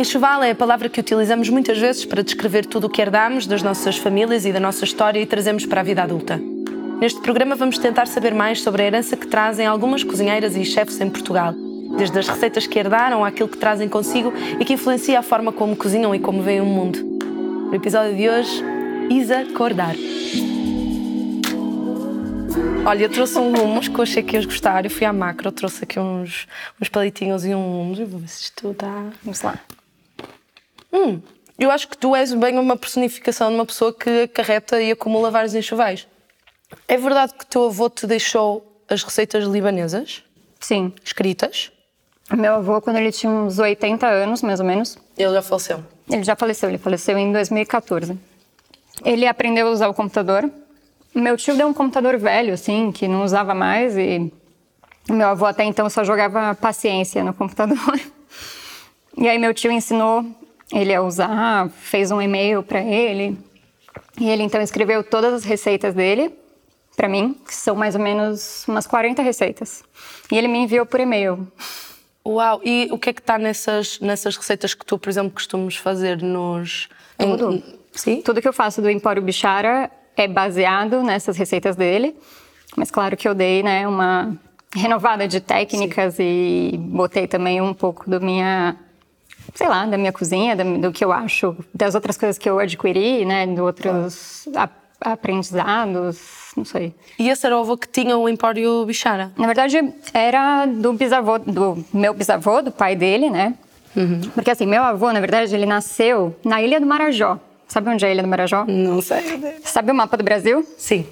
Enxoval é a palavra que utilizamos muitas vezes para descrever tudo o que herdamos das nossas famílias e da nossa história e trazemos para a vida adulta. Neste programa vamos tentar saber mais sobre a herança que trazem algumas cozinheiras e chefes em Portugal, desde as receitas que herdaram àquilo que trazem consigo e que influencia a forma como cozinham e como veem o mundo. No episódio de hoje, Isa Cordar. Olha, eu trouxe um hummus que eu achei que ias gostar. Eu fui à macro, trouxe aqui uns, uns palitinhos e um hummus. Eu vou ver se isto está. Vamos lá. Hum, eu acho que tu és bem uma personificação de uma pessoa que acarreta e acumula vários enxovais. É verdade que teu avô te deixou as receitas libanesas Sim. escritas? Meu avô, quando ele tinha uns 80 anos, mais ou menos, Ele já faleceu. ele já faleceu. Ele faleceu em 2014. Ele aprendeu a usar o computador. Meu tio deu um computador velho, assim, que não usava mais e meu avô até então só jogava paciência no computador. E aí meu tio ensinou ele a usar, fez um e-mail para ele. E ele então escreveu todas as receitas dele para mim, que são mais ou menos umas 40 receitas. E ele me enviou por e-mail. Uau! E o que é que está nessas, nessas receitas que tu, por exemplo, costumas fazer nos. em- Tudo. Sim? Tudo que eu faço do Empório Bichara é baseado nessas receitas dele. Mas claro que eu dei, né, uma renovada de técnicas e botei também um pouco do minha, sei lá, da minha cozinha, do que eu acho, das outras coisas que eu adquiri, né, de outros aprendizados, não sei. E esse era o avô que tinha o Empório Bichara? Na verdade, era do bisavô, do meu bisavô, do pai dele, né? Porque assim, meu avô, na verdade, ele nasceu na Ilha do Marajó. Sabe onde é a Ilha do Marajó? Não sei. Sabe o mapa do Brasil? Sim.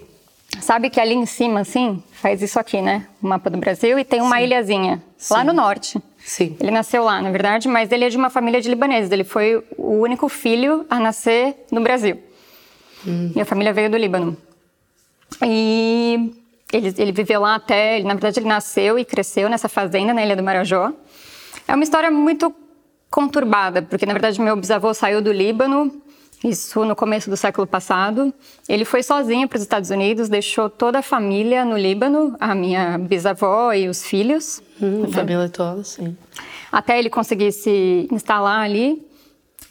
Sabe que ali em cima, assim, faz isso aqui, né? O mapa do Brasil e tem uma ilhazinha lá Sim. no norte. Sim. Ele nasceu lá, na verdade, mas ele é de uma família de libaneses. Ele foi o único filho a nascer no Brasil. Minha família veio do Líbano. E ele, ele viveu lá até. Ele, na verdade, ele nasceu e cresceu nessa fazenda na Ilha do Marajó. É uma história muito conturbada, porque na verdade meu bisavô saiu do Líbano, isso no começo do século passado. Ele foi sozinho para os Estados Unidos, deixou toda a família no Líbano, a minha bisavó e os filhos, Hum, a família toda, sim. até ele conseguir se instalar ali.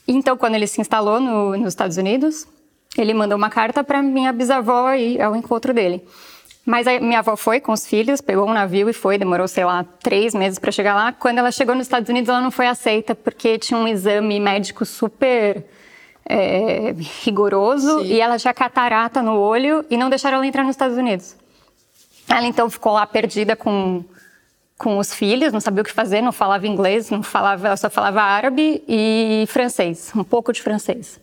Então, quando ele se instalou no- nos Estados Unidos, ele mandou uma carta para minha bisavó ir ao encontro dele. Mas a minha avó foi com os filhos, pegou um navio e foi, demorou, sei lá, três meses para chegar lá. Quando ela chegou nos Estados Unidos, ela não foi aceita porque tinha um exame médico super é, rigoroso Sim. e ela tinha catarata no olho e não deixaram ela entrar nos Estados Unidos. Ela então ficou lá perdida com, com os filhos, não sabia o que fazer, não falava inglês, não falava, ela só falava árabe e francês, um pouco de francês.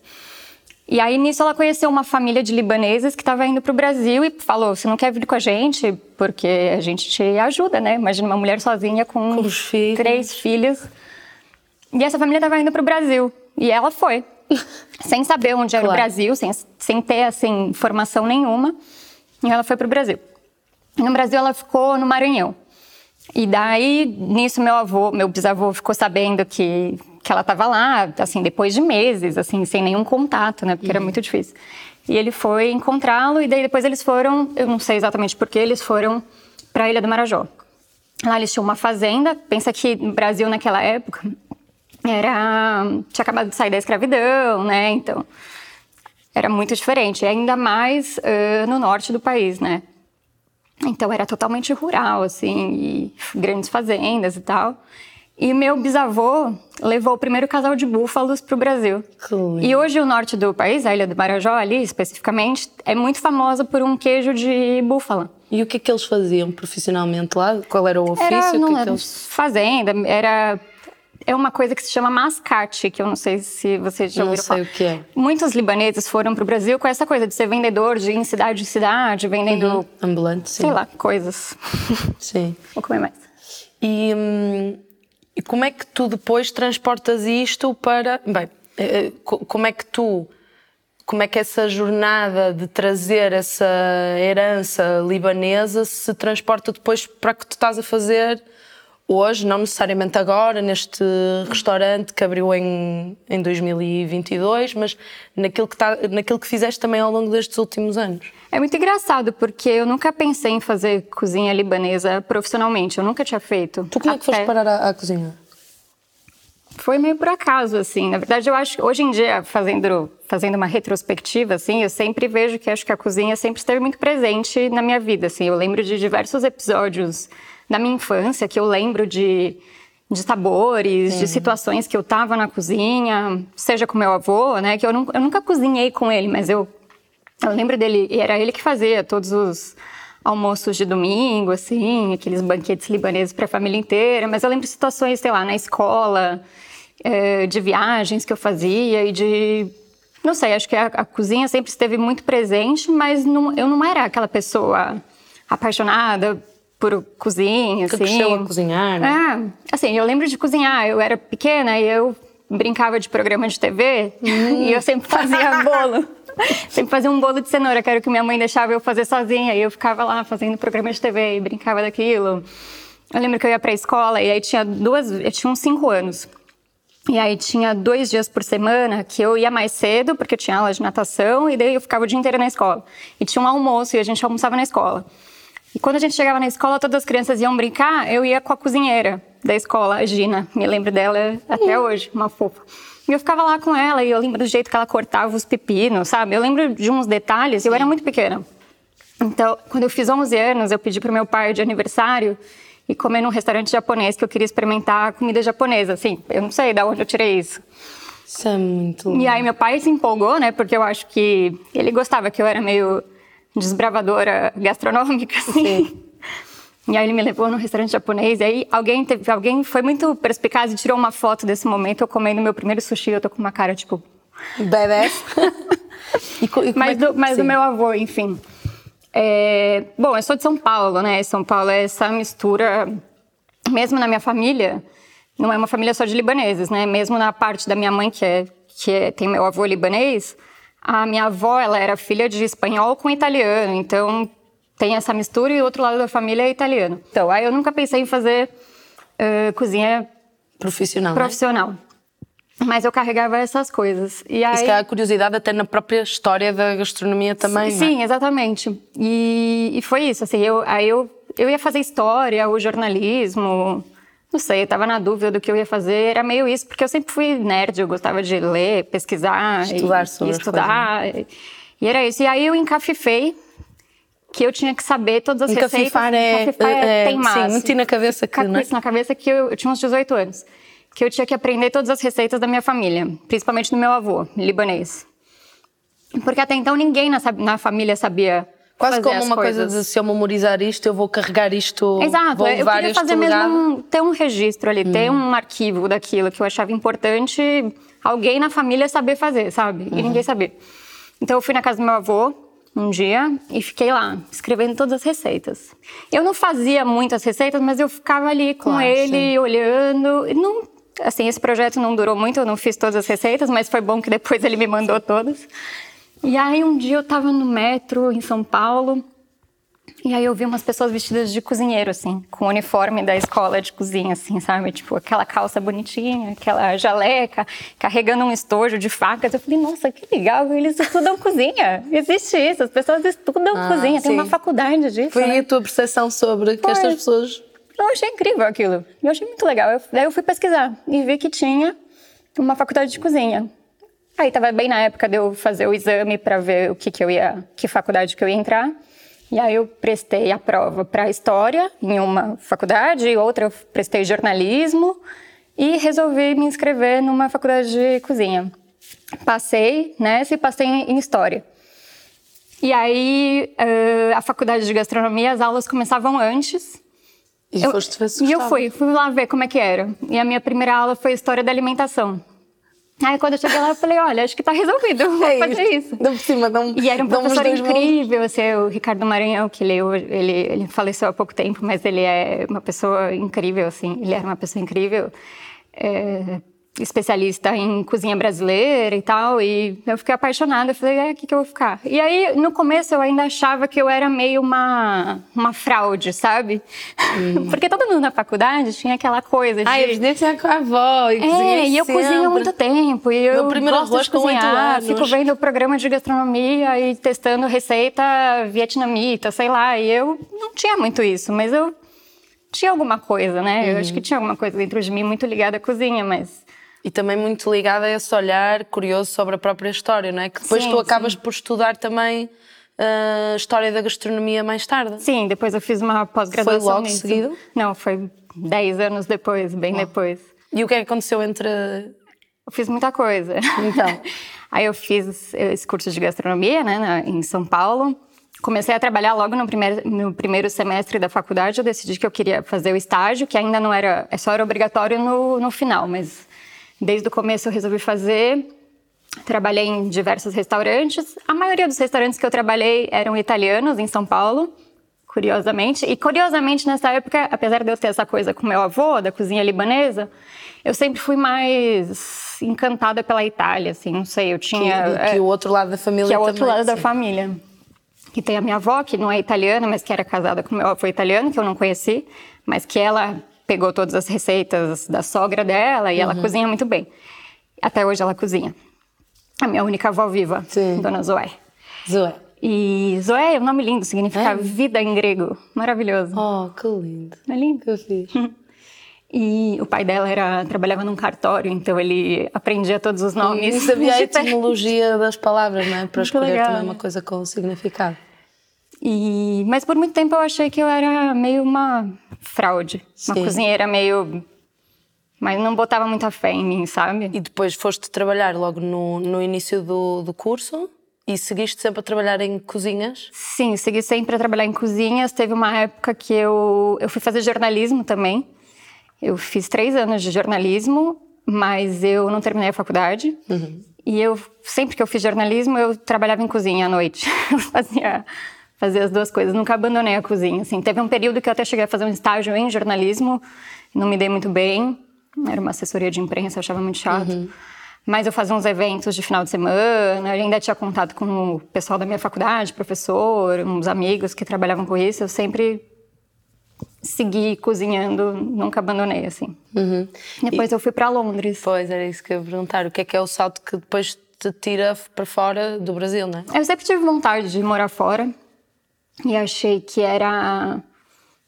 E aí nisso ela conheceu uma família de libaneses que estava indo para o Brasil e falou: "Você não quer vir com a gente? Porque a gente te ajuda, né? Imagina uma mulher sozinha com, Com filhos. três filhos". E essa família estava indo para o Brasil e ela foi, sem saber onde era Claro. o Brasil, sem, sem ter assim informação nenhuma. E ela foi para o Brasil. No Brasil ela ficou no Maranhão. E daí, nisso, meu avô, meu bisavô ficou sabendo que, que ela estava lá, assim, depois de meses, assim, sem nenhum contato, né? Porque era muito difícil. E ele foi encontrá-lo e daí depois eles foram, eu não sei exatamente porquê, eles foram para a Ilha do Marajó. Lá eles tinham uma fazenda, pensa que no Brasil naquela época era tinha acabado de sair da escravidão, né? Então, era muito diferente, ainda mais eh, no norte do país, né? Então era totalmente rural, assim, e grandes fazendas e tal. E meu bisavô levou o primeiro casal de búfalos para o Brasil. Que lindo. E hoje o norte do país, a ilha do Marajó ali especificamente, é muito famosa por um queijo de búfala. E o que é que eles faziam profissionalmente lá? Qual era o ofício? Era, O que não é que era eles- fazenda, era é uma coisa que se chama mascate, que eu não sei se vocês já Não ouviram sei falar. o que é. Muitos libaneses foram para o Brasil com essa coisa de ser vendedor de ir em cidade em cidade, vendendo, Ambulante, sim. sei lá, coisas. Sim. Vou comer mais. E, hum, e como é que tu depois transportas isto para. Bem, eh, eh, co- como é que tu. Como é que essa jornada de trazer essa herança libanesa se transporta depois para o que tu estás a fazer hoje, não necessariamente agora, neste restaurante que abriu em, em 2022, mas naquilo que, tá, naquilo que fizeste também ao longo destes últimos anos? É muito engraçado, porque eu nunca pensei em fazer cozinha libanesa profissionalmente. Eu nunca tinha feito. Tu como é que foste Até- parar à, à cozinha? foi meio por acaso, assim. Na verdade, eu acho que hoje em dia, fazendo, fazendo uma retrospectiva, assim, eu sempre vejo que acho que a cozinha sempre esteve muito presente na minha vida, assim. Eu lembro de diversos episódios da minha infância que eu lembro de, de sabores, Sim. de situações que eu tava na cozinha, seja com meu avô, né? Que eu, não, eu nunca cozinhei com ele, mas eu, eu lembro dele, e era ele que fazia todos os almoços de domingo, assim, aqueles banquetes libaneses para a família inteira. Mas eu lembro situações, sei lá, na escola, é, de viagens que eu fazia e de. Não sei, acho que a, a cozinha sempre esteve muito presente, mas não, eu não era aquela pessoa apaixonada por cozinha, que assim. a cozinhar, né? É, assim, eu lembro de cozinhar. Eu era pequena e eu brincava de programa de TV hum. e eu sempre fazia bolo. Sempre fazia um bolo de cenoura, que era o que minha mãe deixava eu fazer sozinha. E eu ficava lá fazendo programa de TV e brincava daquilo. Eu lembro que eu ia pra escola e aí tinha duas. Eu tinha uns cinco anos. E aí tinha dois dias por semana que eu ia mais cedo, porque eu tinha aula de natação, e daí eu ficava o dia inteiro na escola. E tinha um almoço e a gente almoçava na escola. E quando a gente chegava na escola, todas as crianças iam brincar, eu ia com a cozinheira da escola, a Gina. Me lembro dela até hoje, uma fofa. E eu ficava lá com ela e eu lembro do jeito que ela cortava os pepinos, sabe? Eu lembro de uns detalhes, eu era muito pequena. Então, quando eu fiz 11 anos, eu pedi pro meu pai de aniversário e comer num restaurante japonês que eu queria experimentar comida japonesa. Assim, eu não sei de onde eu tirei isso. Isso é muito. E aí meu pai se empolgou, né? Porque eu acho que ele gostava que eu era meio desbravadora gastronômica, assim. Sim. E aí ele me levou num restaurante japonês, e aí alguém, teve, alguém foi muito perspicaz e tirou uma foto desse momento, eu comendo meu primeiro sushi, eu tô com uma cara, tipo... Badass. e, e mas é que... do, mas do meu avô, enfim. É, bom, eu sou de São Paulo, né? São Paulo é essa mistura, mesmo na minha família, não é uma família só de libaneses, né? Mesmo na parte da minha mãe, que, é, que é, tem meu avô libanês, a minha avó, ela era filha de espanhol com italiano, então tem essa mistura e o outro lado da família é italiano. Então, aí eu nunca pensei em fazer uh, cozinha profissional. Né? Profissional. Né? Mas eu carregava essas coisas. E aí... Isso que é a curiosidade até na própria história da gastronomia também, Sim, sim exatamente. E, e, foi isso, assim, eu, aí eu, eu ia fazer história, o jornalismo, não sei, eu tava na dúvida do que eu ia fazer, era meio isso, porque eu sempre fui nerd, eu gostava de ler, pesquisar, estudar e, sobre e estudar. E, e era isso. E aí eu encafifei que eu tinha que saber todas as Encafifar receitas. É, Encafifar é, é teimar. Sim, meti na cabeça que, não é? na cabeça que eu, eu tinha uns 18 anos. Que eu tinha que aprender todas as receitas da minha família, principalmente do meu avô, libanês. Porque até então ninguém na, na família sabia Quase como uma coisas. coisa de se eu memorizar isto, eu vou carregar isto. Exato, vou eu queria fazer mesmo um, ter um registro ali, ter uhum. um arquivo daquilo que eu achava importante alguém na família saber fazer, sabe? E uhum. ninguém sabia. Então eu fui na casa do meu avô, um dia e fiquei lá, escrevendo todas as receitas. Eu não fazia muitas receitas, mas eu ficava ali com claro, ele, sim. olhando. Não, assim, esse projeto não durou muito, eu não fiz todas as receitas, mas foi bom que depois ele me mandou todas. E aí um dia eu estava no metro em São Paulo e aí eu vi umas pessoas vestidas de cozinheiro, assim, com o uniforme da escola de cozinha, assim, sabe? Tipo, aquela calça bonitinha, aquela jaleca, carregando um estojo de facas. Eu falei, nossa, que legal, eles estudam cozinha. Existe isso, as pessoas estudam ah, cozinha, sim. tem uma faculdade disso. Foi né? a tua percepção sobre que estas pessoas. Eu achei incrível aquilo. Eu achei muito legal. Eu, daí eu fui pesquisar e vi que tinha uma faculdade de cozinha. Aí estava bem na época de eu fazer o exame para ver o que, que eu ia, que faculdade que eu ia entrar. E aí eu prestei a prova para história em uma faculdade, outra eu prestei jornalismo e resolvi me inscrever numa faculdade de cozinha. Passei nessa e passei em história. E aí a faculdade de gastronomia, as aulas começavam antes. E eu, foste ver E eu fui, fui lá ver como é que era. E a minha primeira aula foi história da alimentação. Aí quando eu cheguei lá, eu falei, olha, acho que tá resolvido, vou é fazer isso. Por cima, dá um, e era um professor incrível, assim, o Ricardo Maranhão, que ele, ele, ele faleceu há pouco tempo, mas ele é uma pessoa incrível, assim, ele era uma pessoa incrível. É, especialista em cozinha brasileira e tal, e eu fiquei apaixonada, eu falei, é aqui que eu vou ficar. E aí, no começo, eu ainda achava que eu era meio uma, uma fraude, sabe? Hum. Porque todo mundo na faculdade tinha aquela coisa de... Ah, eles nem com a avó, e É, e eu sempre. cozinho há muito tempo, e eu primeiro gosto de cozinhar, fico vendo o programa de gastronomia e testando receita vietnamita, sei lá, e eu não tinha muito isso, mas eu tinha alguma coisa, né? Uhum. Eu acho que tinha alguma coisa dentro de mim muito ligada à cozinha, mas E também muito ligada a esse olhar curioso sobre a própria história, não é? Que depois Sim, tu acabas sim. por estudar também a história da gastronomia mais tarde. Sim, depois eu fiz uma pós-graduação Foi logo nisso. seguido? Não, foi 10 anos depois, bem depois. E o que é que aconteceu entre. Eu fiz muita coisa. Então. Aí eu fiz esse curso de gastronomia, né, em São Paulo. Comecei a trabalhar logo no primeiro, no primeiro semestre da faculdade. Eu decidi que eu queria fazer o estágio, que ainda não era, é só era obrigatório no, no final, mas desde o começo eu resolvi fazer. Trabalhei em diversos restaurantes. A maioria dos restaurantes que eu trabalhei eram italianos em São Paulo, curiosamente. E curiosamente nessa época, apesar de eu ter essa coisa com meu avô da cozinha libanesa, eu sempre fui mais encantada pela Itália, assim, não sei, eu Que, tinha que o outro lado da família que é o outro lado da sim. família. Que tem a minha avó, que não é italiana, mas que era casada com meu avô italiano, que eu não conheci, mas que ela pegou todas as receitas da sogra dela e Uhum. ela cozinha muito bem. Até hoje ela cozinha. A minha única avó viva, Sim. Dona Zoé. Zoé. E Zoé é um nome lindo, significa É? vida em grego. Maravilhoso. Oh, que lindo. Não é lindo? Que fiz. E o pai dela era, trabalhava num cartório, então ele aprendia todos os nomes. E sabia a etimologia das palavras, não é? Para escolher legal, também né? uma coisa com significado. E, mas por muito tempo eu achei que eu era meio uma fraude, uma Sim. cozinheira meio. Mas não botava muita fé em mim, sabe? E depois foste trabalhar logo no, no início do, do curso e seguiste sempre a trabalhar em cozinhas. Sim, segui sempre a trabalhar em cozinhas. Teve uma época que eu, eu fui fazer jornalismo também. Eu fiz três anos de jornalismo, mas eu não terminei a faculdade. E eu, sempre que eu fiz jornalismo, eu trabalhava em cozinha à noite. Eu fazia, fazia as duas coisas, nunca abandonei a cozinha. Assim. Teve um período que eu até cheguei a fazer um estágio em jornalismo, não me dei muito bem. Era uma assessoria de imprensa, eu achava muito chato. Mas eu fazia uns eventos de final de semana, eu ainda tinha contato com o pessoal da minha faculdade, professor, uns amigos que trabalhavam com isso. Eu sempre segui cozinhando, nunca abandonei, assim. Depois eu fui para Londres. Pois, era isso que eu ia perguntar. O que é que é o salto que depois te tira para fora do Brasil, não é? Eu sempre tive vontade de morar fora e achei que era,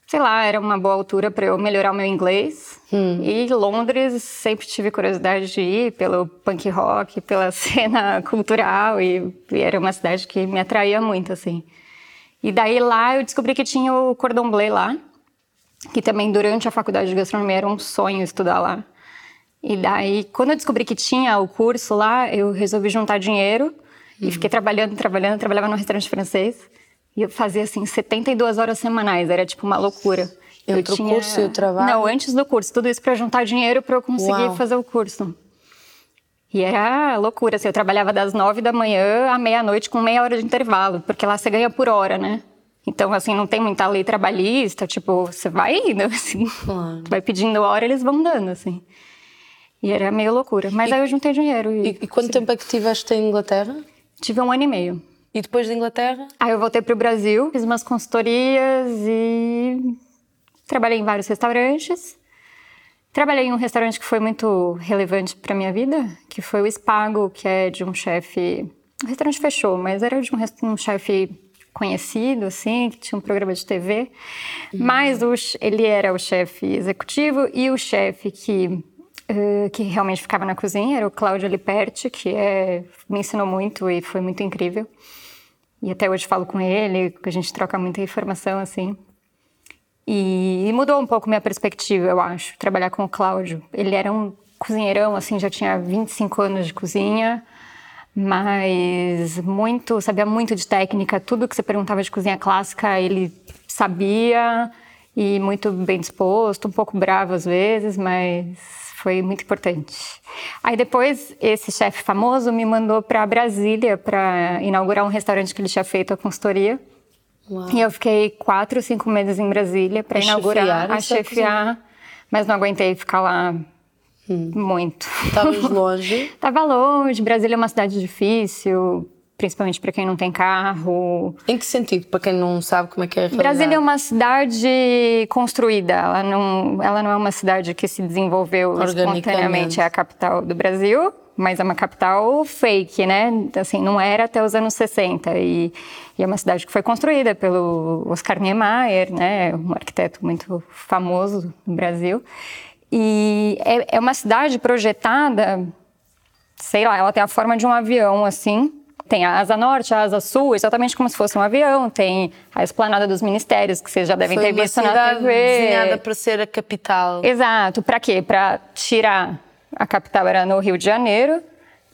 sei lá, era uma boa altura para eu melhorar o meu inglês. E Londres sempre tive curiosidade de ir pelo punk rock, pela cena cultural e, e era uma cidade que me atraía muito, assim. E daí lá eu descobri que tinha o cordon bleu lá, que também durante a faculdade de gastronomia era um sonho estudar lá. E daí, quando eu descobri que tinha o curso lá, eu resolvi juntar dinheiro e fiquei trabalhando, trabalhando, trabalhava num restaurante francês. E eu fazia assim 72 horas semanais, era tipo uma loucura. Eu Entre o curso e o trabalho? Não, antes do curso, tudo isso para juntar dinheiro para eu conseguir Uau. fazer o curso. E era loucura, assim, eu trabalhava das nove da manhã à meia-noite com meia hora de intervalo, porque lá você ganha por hora, né? Então, assim, não tem muita lei trabalhista, tipo, você vai indo, assim, Claro. vai pedindo hora, eles vão dando, assim. E era meio loucura. Mas aí eu juntei dinheiro e, E, e quanto tempo é que estiveste em Inglaterra? tive um ano e meio. E depois de Inglaterra? Aí eu voltei pro Brasil, fiz umas consultorias e trabalhei em vários restaurantes. Trabalhei em um restaurante que foi muito relevante para minha vida, que foi o Espago, que é de um chefe. O restaurante fechou, mas era de um, um chefe conhecido, assim, que tinha um programa de TV. Mas o ele era o chefe executivo e o chefe que, eh, que realmente ficava na cozinha era o Cláudio Liperti, que é, me ensinou muito e foi muito incrível. E até hoje falo com ele, que a gente troca muita informação, assim. E, e mudou um pouco minha perspectiva, eu acho, trabalhar com o Cláudio. Ele era um cozinheirão, assim, já tinha 25 anos de cozinha, mas muito, sabia muito de técnica, tudo que você perguntava de cozinha clássica, ele sabia e muito bem disposto, um pouco bravo às vezes, mas foi muito importante. Aí depois esse chefe famoso me mandou para Brasília para inaugurar um restaurante que ele tinha feito a consultoria. Uau. E eu fiquei quatro, cinco meses em Brasília para inaugurar, a chefiar, mas não aguentei ficar lá Hum. muito. Estavas longe. Tava longe, Brasília é uma cidade difícil, principalmente para quem não tem carro. Em que sentido? Para quem não sabe como é que é a realidade. Brasília é uma cidade construída, ela não, ela não é uma cidade que se desenvolveu espontaneamente, é a capital do Brasil, mas é uma capital fake, né? Assim, não era até os anos 60 e, e é uma cidade que foi construída pelo Oscar Niemeyer, né? Um arquiteto muito famoso no Brasil. E é, é uma cidade projetada, sei lá, ela tem a forma de um avião assim. Tem a asa norte, a asa sul, exatamente como se fosse um avião. Tem a esplanada dos ministérios, que vocês já devem Foi ter visto na TV. desenhada para ser a capital. Exato. Para quê? Para tirar. A capital era no Rio de Janeiro.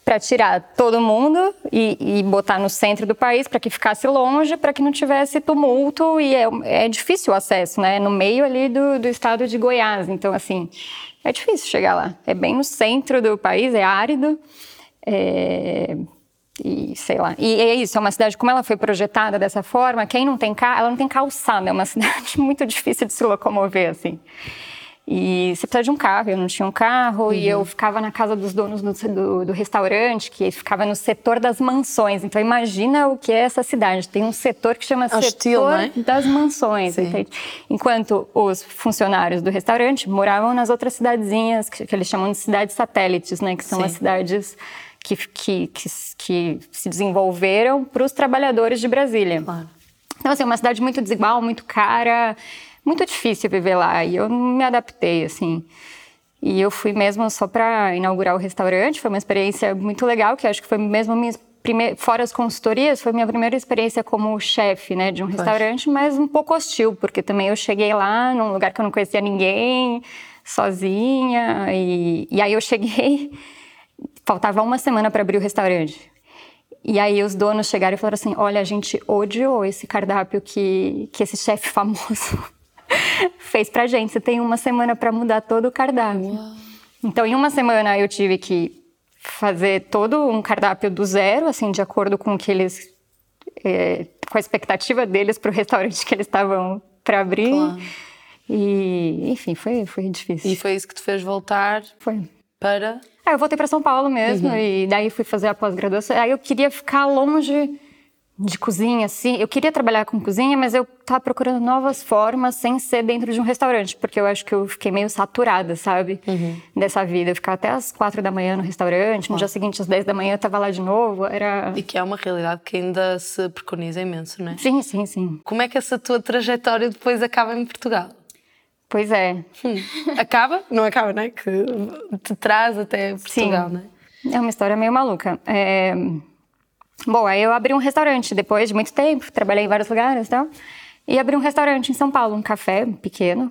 Para tirar todo mundo e, e botar no centro do país para que ficasse longe, para que não tivesse tumulto. E é, é difícil o acesso, né? No meio ali do, do estado de Goiás. Então, assim, é difícil chegar lá. É bem no centro do país, é árido. É, e sei lá. E é isso, é uma cidade, como ela foi projetada dessa forma, quem não tem carro, ela não tem calçada, é uma cidade muito difícil de se locomover, assim. E você precisa de um carro, eu não tinha um carro, e eu ficava na casa dos donos do, do, do restaurante, que ficava no setor das mansões. Então imagina o que é essa cidade. Tem um setor que chama Hostil, setor né? das mansões. Enquanto os funcionários do restaurante moravam nas outras cidadezinhas, que, que eles chamam de cidades satélites, né? Que são Sim. as cidades que, que, que, que se desenvolveram para os trabalhadores de Brasília. Claro. Então, assim, é uma cidade muito desigual, muito cara, muito difícil viver lá. E eu me adaptei, assim. E eu fui mesmo só para inaugurar o restaurante. Foi uma experiência muito legal, que acho que foi mesmo minha primeira, fora as consultorias, foi minha primeira experiência como chefe, né, de um restaurante, mas um pouco hostil, porque também eu cheguei lá num lugar que eu não conhecia ninguém, sozinha. E, e aí eu cheguei, faltava uma semana para abrir o restaurante. E aí os donos chegaram e falaram assim: olha, a gente odiou esse cardápio que, que esse chefe famoso fez pra gente. Você tem uma semana para mudar todo o cardápio. Então, em uma semana eu tive que fazer todo um cardápio do zero, assim, de acordo com o que eles. eh, com a expectativa deles para o restaurante que eles estavam para abrir. Claro. E, enfim, foi, foi difícil. E foi isso que te fez voltar Foi. Para. Ah, eu voltei para São Paulo mesmo Uhum. e daí fui fazer a pós-graduação. Aí eu queria ficar longe de cozinha, assim. Eu queria trabalhar com cozinha, mas eu tava procurando novas formas sem ser dentro de um restaurante, porque eu acho que eu fiquei meio saturada, sabe? Uhum. Dessa vida. Ficar até às quatro da manhã no restaurante, no dia seguinte às dez da manhã eu tava lá de novo. Era. E que é uma realidade que ainda se preconiza imenso, não é? Sim, sim, sim. Como é que essa tua trajetória depois acaba em Portugal? Pois é. Hum. Acaba? Não acaba, não é? Que te traz até Portugal, não é? É uma história meio maluca. É... Bom, aí eu abri um restaurante depois de muito tempo, trabalhei em vários lugares e tal. E abri um restaurante em São Paulo, um café pequeno,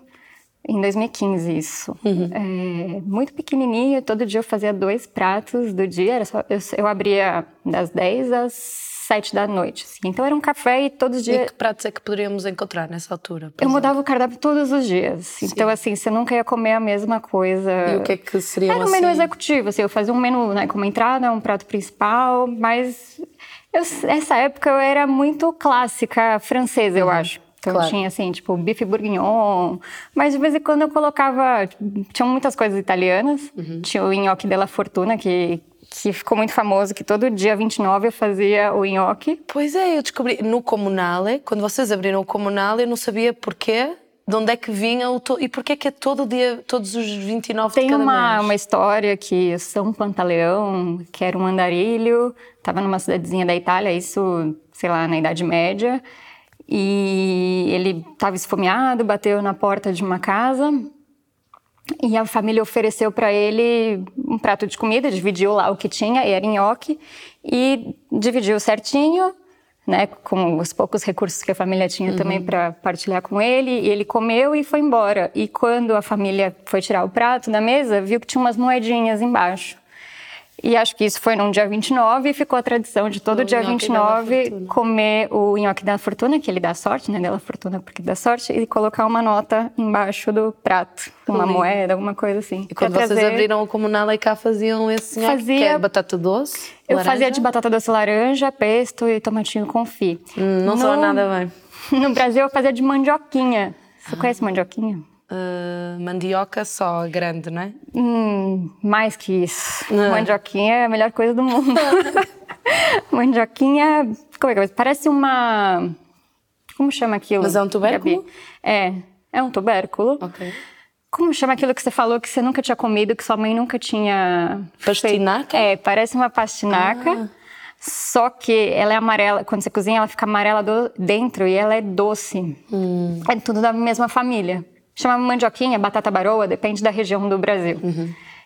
em 2015 isso. É, muito pequenininho, todo dia eu fazia dois pratos do dia. Era só, eu, eu abria das 10 às 7 da noite. assim. Então era um café e todos os E dias... que pratos é que poderíamos encontrar nessa altura? Eu exemplo? mudava o cardápio todos os dias. Então, assim, você nunca ia comer a mesma coisa. E o que é que seriam Era um assim? menu executivo, assim, eu fazia um menu, né, como entrada, um prato principal, mas eu- essa época eu era muito clássica francesa, eu acho. Então claro. tinha assim, tipo, bife bourguignon, mas de vez em quando eu colocava, tipo, tinham muitas coisas italianas, tinha o nhoque della fortuna, que, que ficou muito famoso, que todo dia 29 eu fazia o nhoque. Pois é, eu descobri no Comunale, quando vocês abriram o Comunale, eu não sabia porquê, de onde é que vinha o to... e porquê que é todo dia, todos os 29 Tem de cada uma, mês. uma história que São Pantaleão, que era um andarilho, estava numa cidadezinha da Itália, isso, sei lá, na Idade Média, e ele estava esfomeado, bateu na porta de uma casa e a família ofereceu para ele um prato de comida, dividiu lá o que tinha, e era nhoque, e dividiu certinho, né, com os poucos recursos que a família tinha também para partilhar com ele, e ele comeu e foi embora. E quando a família foi tirar o prato da mesa, viu que tinha umas moedinhas embaixo. E acho que isso foi num dia 29 e ficou a tradição de todo O dia nhoque della 29 fortuna. comer o nhoque da fortuna, que ele dá sorte, né? Dela fortuna porque dá sorte, e colocar uma nota embaixo do prato, uma moeda, alguma coisa assim. E quando vocês trazer- abriram o Comunale cá faziam esse nhoque, Fazia- que é batata doce, Eu laranja? fazia de batata doce laranja, pesto e tomatinho confit. Hum, não No- nada bem. No Brasil eu fazia de mandioquinha. Você conhece mandioquinha? Uh, mandioca só, grande, não é? Hum, mais que isso. Não. Mandioquinha é a melhor coisa do mundo. mandioquinha, como é que é? Parece uma... Como chama aquilo? Mas é um tubérculo? Gabi? É, é um tubérculo. Ok. Como chama aquilo que você falou que você nunca tinha comido, que sua mãe nunca tinha... Pastinaca? feito? É, parece uma pastinaca. Ah. Só que ela é amarela, quando você cozinha, ela fica amarela do- dentro e ela é doce. Hum. É tudo da mesma família. Chamava mandioquinha, batata baroa, depende da região do Brasil.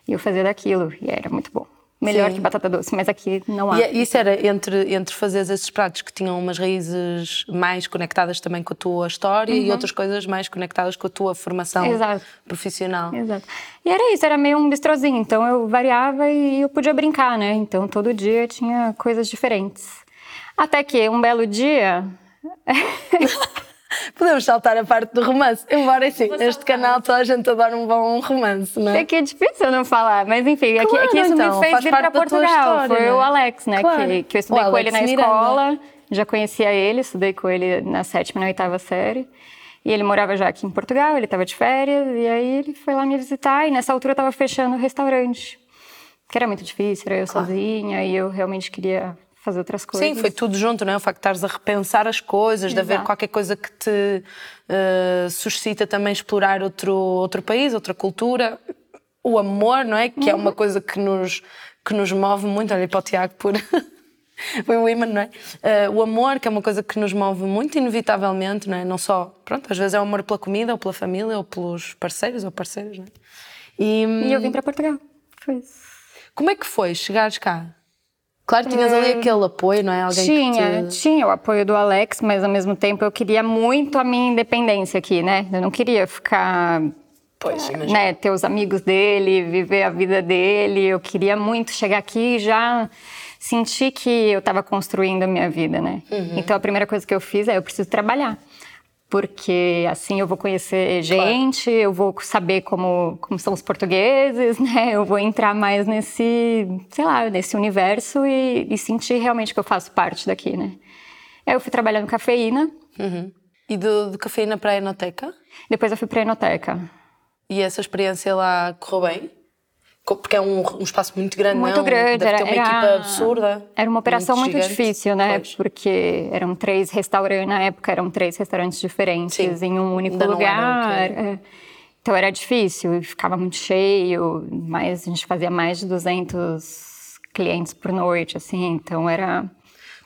E eu fazia daquilo, e era muito bom. Melhor Sim. que batata doce, mas aqui não há. E é- isso era entre, entre fazer esses pratos que tinham umas raízes mais conectadas também com a tua história e outras coisas mais conectadas com a tua formação Uhum. Exato. profissional. Exato. E era isso, era meio um bistrozinho, então eu variava e eu podia brincar, né? Então todo dia tinha coisas diferentes. Até que um belo dia. Podemos saltar a parte do romance, embora assim, neste canal toda a gente adora um bom romance, não é? É que é difícil não falar, mas enfim, é que- é que, Claro, isso então, me fez vir tua Portugal. história, Foi né? o Alex, né? Claro. Que, que eu estudei O com ele na Miranda. escola, já conhecia ele, estudei com ele na sétima e na oitava série. E ele morava já aqui em Portugal, ele estava de férias, e aí ele foi lá me visitar, e nessa altura eu estava fechando o restaurante. Que era muito difícil, era eu sozinha, e eu realmente queria fazer outras coisas. Sim, foi tudo junto, não é? O facto de estares a repensar as coisas, de haver qualquer coisa que te eh, suscita também explorar outro, outro país, outra cultura. O amor, não é? Que é Uhum. uma coisa que nos, que nos move muito. Olha para o Tiago por. Foi o imã, não é? Eh, o amor, que é uma coisa que nos move muito, inevitavelmente, não é? Não só, pronto, às vezes é o amor pela comida, ou pela família, ou pelos parceiros ou parceiras, não é? E, E eu vim para Portugal. Foi isso. como é que foi chegares cá? Claro, tinhas ali aquele apoio, não é? Alguém tinha, que te... tinha o apoio do Alex, mas ao mesmo tempo eu queria muito a minha independência aqui, né? Eu não queria ficar, Pois, imagino. né, ter os amigos dele, viver a vida dele. Eu queria muito chegar aqui e já sentir que eu estava construindo a minha vida, né? Então a primeira coisa que eu fiz é eu preciso trabalhar. Porque assim eu vou conhecer gente, eu vou saber como, como são os portugueses, né? Eu vou entrar mais nesse, sei lá, nesse universo e, e sentir realmente que eu faço parte daqui, né? Aí eu fui trabalhar no Cafeína, Uhum. E do, do cafeína para a Enoteca? depois eu fui pra Enoteca. E essa experiência lá correu bem? Porque é um, um espaço muito grande, Muito não? grande, Deve era, uma era- equipa absurda. Era uma operação muito, gigante. difícil, né? Pois. Porque eram três restaurantes, na época eram três restaurantes diferentes Sim. em um único Ainda lugar. é. Então era difícil, ficava muito cheio, mas a gente fazia mais de 200 clientes por noite, assim, então era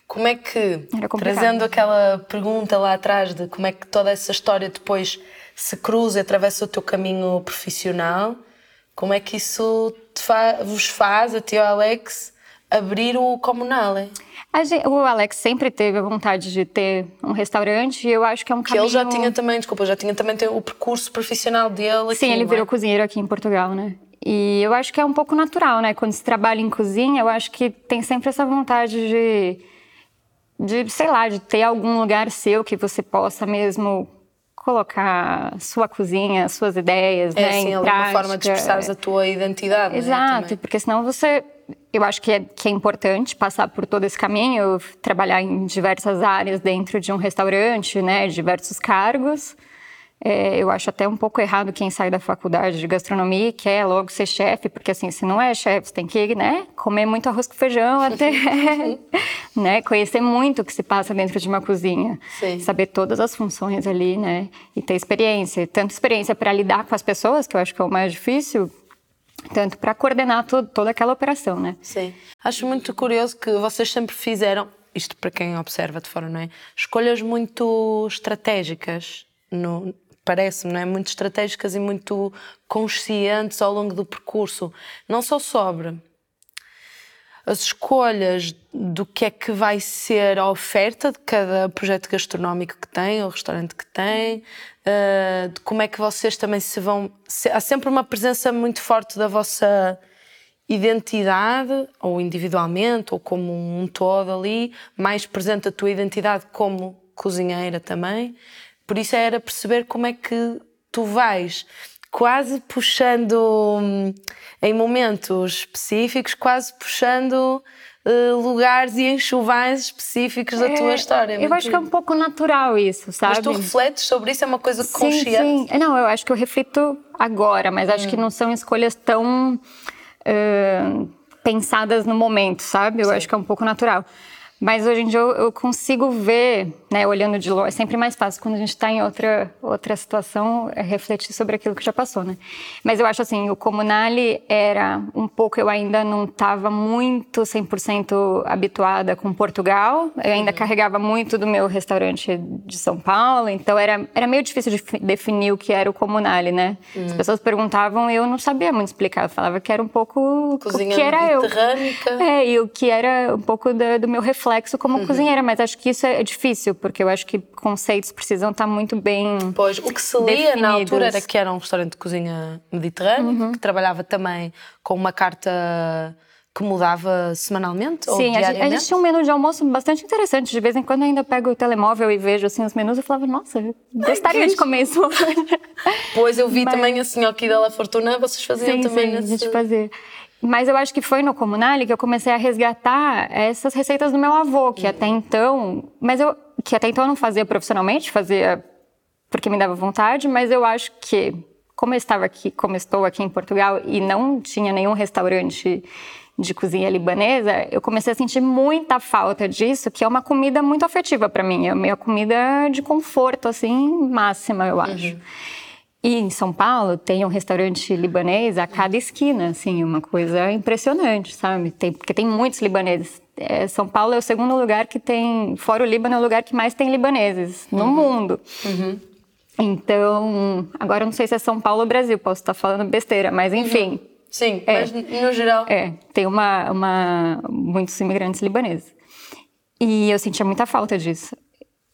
Como é que, trazendo aquela pergunta lá atrás de como é que toda essa história depois se cruza e atravessa o teu caminho profissional, como é que isso fa- vos faz, a ti ao Alex, abrir o Comunale? A gen- o Alex sempre teve a vontade de ter um restaurante e eu acho que é um Que caminho... ele já tinha também, desculpa, já tinha também o percurso profissional dele aqui, Sim, ele virou é? cozinheiro aqui em Portugal, né? E eu acho que é um pouco natural, né? Quando se trabalha em cozinha, eu acho que tem sempre essa vontade de, de sei lá, de ter algum lugar seu que você possa mesmo colocar sua cozinha, suas ideias, É, né? sim, em alguma prática. forma de expressares a tua identidade, não é? Exato, Também. porque senão você. Eu acho que é, que é importante passar por todo esse caminho, trabalhar em diversas áreas dentro de um restaurante, né? Diversos cargos. É, eu acho até um pouco errado quem sai da faculdade de gastronomia e quer logo ser chefe, porque assim, se não é chefe, você tem que né, comer muito arroz com feijão até né, conhecer muito o que se passa dentro de uma cozinha. Sim. Saber todas as funções ali, né? E ter experiência. Tanto experiência para lidar com as pessoas, que eu acho que é o mais difícil, tanto para coordenar to- toda aquela operação, né? Sim. Acho muito curioso que vocês sempre fizeram, isto para quem observa de fora, não é? Escolhas muito estratégicas, no- parece-me, é? Muito estratégicas e muito conscientes ao longo do percurso. Não só sobre as escolhas do que é que vai ser a oferta de cada projeto gastronómico que tem, ou restaurante que tem, eh, de como é que vocês também se vão. há sempre uma presença muito forte da vossa identidade, ou individualmente, ou como um todo ali, mais presente a tua identidade como cozinheira também. Por isso era perceber como é que tu vais quase puxando, hum, em momentos específicos, quase puxando eh, lugares e enxovais específicos da tua história. Eu acho que é um pouco natural isso, sabe? Mas tu refletes sobre isso, é uma coisa Sim, consciente. sim. Não, eu acho que eu reflito agora, mas acho Hum. que não são escolhas tão eh, pensadas no momento, sabe? Eu acho que é um pouco natural. Mas hoje em dia eu, eu consigo ver, né, olhando de longe, é sempre mais fácil quando a gente está em outra, outra situação, é refletir sobre aquilo que já passou, né? Mas eu acho assim, o Comunale era um pouco, eu ainda não estava muito 100% habituada com Portugal, eu ainda uhum. carregava muito do meu restaurante de São Paulo, então era, era meio difícil de definir o que era o Comunale, né? Uhum. As pessoas perguntavam e eu não sabia muito explicar, eu falava que era um pouco Cozinha o que era eu. É, e o que era um pouco do, do meu reflexo complexo como uhum. cozinheira, mas acho que isso é difícil, porque eu acho que conceitos precisam estar muito bem. Pois, o que se lia definidos. na altura era que era um restaurante de cozinha mediterrâneo, uhum. que trabalhava também com uma carta que mudava semanalmente Sim, ou diariamente? a gente tinha um menu de almoço bastante interessante. De vez em quando eu ainda pego o telemóvel e vejo assim os menus e falava, nossa, gostaria Ai, de comer isso. pois eu vi Mas... também assim aqui da La Fortuna, vocês faziam sim, também sim, nesse... a gente fazia. Mas eu acho que foi no Comunale que eu comecei a resgatar essas receitas do meu avô, que até então, mas eu que até então eu não fazia profissionalmente, fazia porque me dava vontade, mas eu acho que como eu estava aqui, como estou aqui em Portugal e não tinha nenhum restaurante de cozinha libanesa, eu comecei a sentir muita falta disso, que é uma comida muito afetiva para mim, é a minha comida de conforto assim máxima, eu acho. Uhum. E em São Paulo tem um restaurante libanês a cada esquina, assim, uma coisa impressionante, sabe? Tem, porque tem muitos libaneses. É, São Paulo é o segundo lugar que tem, fora o Líbano, é o lugar que mais tem libaneses no uhum. mundo. Uhum. Então, agora não sei se é São Paulo ou Brasil, posso estar falando besteira, mas enfim. Uhum. Sim, é, mas no geral. É, tem uma, uma, muitos imigrantes libaneses. E eu sentia muita falta disso.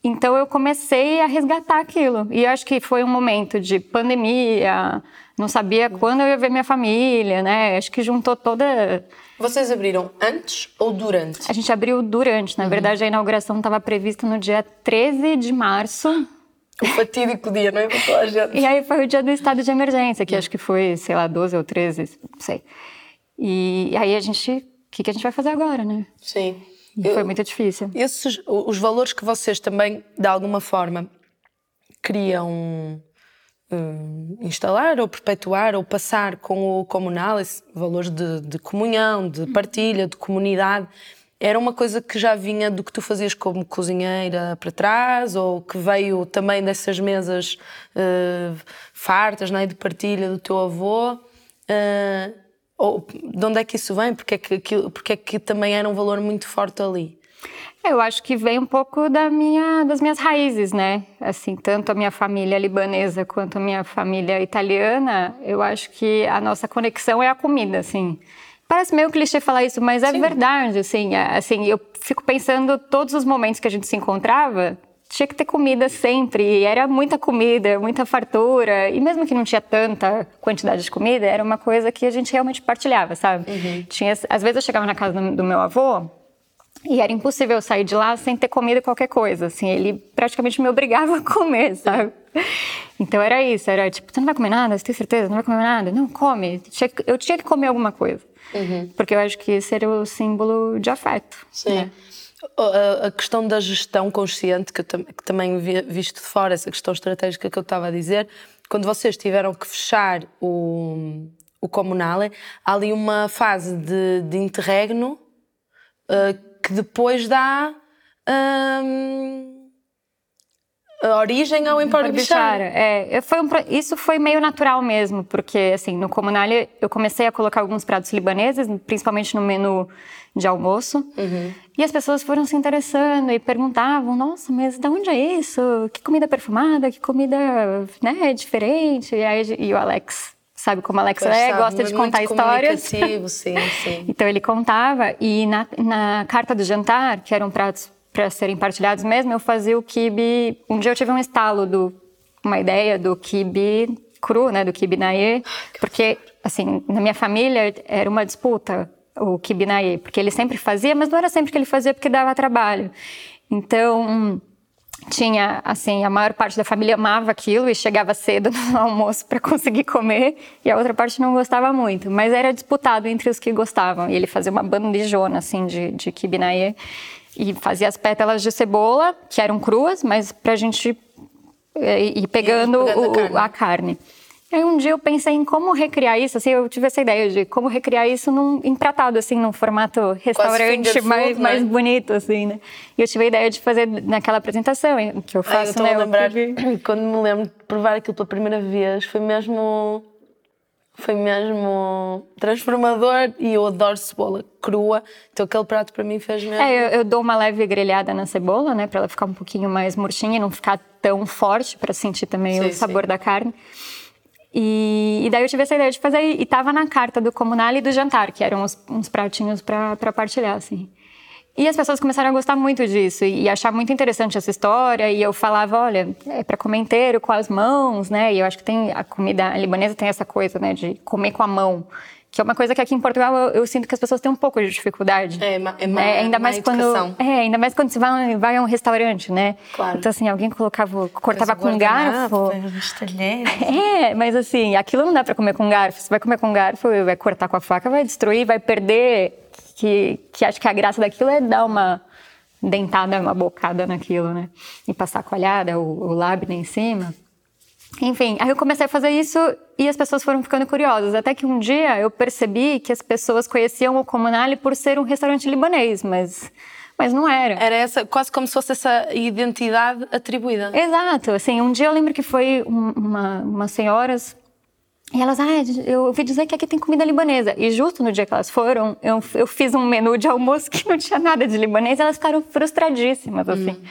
Então eu comecei a resgatar aquilo. E acho que foi um momento de pandemia, não sabia quando eu ia ver minha família, né? Acho que juntou toda. Vocês abriram antes ou durante? A gente abriu durante. Na uhum. verdade, a inauguração estava prevista no dia 13 de março. O fatídico dia, não é? E aí foi o dia do estado de emergência, que acho que foi, sei lá, 12 ou 13, não sei. E aí a gente. O que, que a gente vai fazer agora, né? Sim. E foi muito difícil. Esses, os valores que vocês também, de alguma forma, queriam um, instalar ou perpetuar ou passar com o comunal, esses valores de, de comunhão, de partilha, de comunidade, era uma coisa que já vinha do que tu fazias como cozinheira para trás ou que veio também dessas mesas uh, fartas né, de partilha do teu avô? Uh, ou de onde é que isso vem? Porque é que, porque é que também era um valor muito forte ali? Eu acho que vem um pouco da minha, das minhas raízes, né? Assim, tanto a minha família libanesa quanto a minha família italiana, eu acho que a nossa conexão é a comida, assim. Parece meio clichê falar isso, mas é Sim. verdade, assim, é, assim, eu fico pensando todos os momentos que a gente se encontrava, tinha que ter comida sempre, e era muita comida, muita fartura, e mesmo que não tinha tanta quantidade de comida, era uma coisa que a gente realmente partilhava, sabe? Uhum. Tinha, às vezes eu chegava na casa do, do, meu avô e era impossível sair de lá sem ter comido qualquer coisa, assim, ele praticamente me obrigava a comer, sabe? Então era isso, era tipo, você não vai comer nada? Você tem certeza? Não vai comer nada? Não, come. Eu tinha que comer alguma coisa. Uhum. Porque eu acho que esse era o símbolo de afeto. Sim. Né? A, questão da gestão consciente, que, eu que também vi, visto de fora, essa questão estratégica que eu estava a dizer, quando vocês tiveram que fechar o, o Comunale, há ali uma fase de, de interregno uh, que depois dá. Um, a origem ao Empório Bichara. É, foi um, isso foi meio natural mesmo, porque assim, no Comunale eu comecei a colocar alguns pratos libaneses, principalmente no menu de almoço, uhum. e as pessoas foram se interessando e perguntavam, nossa, mas de onde é isso? Que comida perfumada, que comida né, diferente? E, aí, e o Alex sabe como Alex Poxa, é, gosta de contar histórias. Sim, sim. então ele contava e na, na carta do jantar, que eram pratos para serem partilhados mesmo, eu fazia o kibe. Um dia eu tive um estalo do uma ideia do kibe cru, né, do kibe naie, porque assim, na minha família era uma disputa o kibe naie, porque ele sempre fazia, mas não era sempre que ele fazia porque dava trabalho. Então, tinha assim a maior parte da família amava aquilo e chegava cedo no almoço para conseguir comer e a outra parte não gostava muito mas era disputado entre os que gostavam e ele fazia uma bandejona assim de, de kibinaie e fazia as pétalas de cebola, que eram cruas, mas para a gente é, ir pegando, pegando o, a, carne. a, carne. Aí um dia eu pensei em como recriar isso, assim, eu tive essa ideia de como recriar isso num empratado, assim, num formato restaurante mais, food, mais né? bonito, assim, né? E eu tive a ideia de fazer naquela apresentação que eu faço, Ai, eu né? A lembrar, quando me lembro de provar aquilo pela primeira vez, foi mesmo foi mesmo transformador e eu adoro cebola crua, então aquele prato para mim fez mesmo. É, eu, eu dou uma leve grelhada na cebola, né, para ela ficar um pouquinho mais murchinha e não ficar tão forte, para sentir também sim, o sabor sim. da carne. E, e, daí eu tive essa ideia de fazer, e estava na carta do comunal e do jantar, que eram uns, uns pratinhos para partilhar, assim. E as pessoas começaram a gostar muito disso e, achar muito interessante essa história. E eu falava, olha, é para comer inteiro com as mãos, né? E eu acho que tem a comida libanesa tem essa coisa, né, de comer com a mão que é uma coisa que aqui em Portugal eu, eu, sinto que as pessoas têm um pouco de dificuldade. É, é, é ainda mais quando é, ainda mais quando você vai, vai a um restaurante, né? Claro. Então assim, alguém colocava, cortava com um garfo. É, mas assim, aquilo não dá para comer com garfo. Você vai comer com garfo, vai cortar com a faca, vai destruir, vai perder. Que, que acho que a graça daquilo é dar uma dentada, uma bocada naquilo, né? E passar a coalhada, o, o lábio em cima. Enfim, aí eu comecei a fazer isso e as pessoas foram ficando curiosas. Até que um dia eu percebi que as pessoas conheciam o Comunale por ser um restaurante libanês, mas, mas não era. Era essa, quase como se fosse essa identidade atribuída. Exato. Assim, um dia eu lembro que foi uma, umas senhoras e elas, ah, eu ouvi dizer que aqui tem comida libanesa. E justo no dia que elas foram, eu, eu fiz um menu de almoço que não tinha nada de libanês e elas ficaram frustradíssimas, assim. Hum.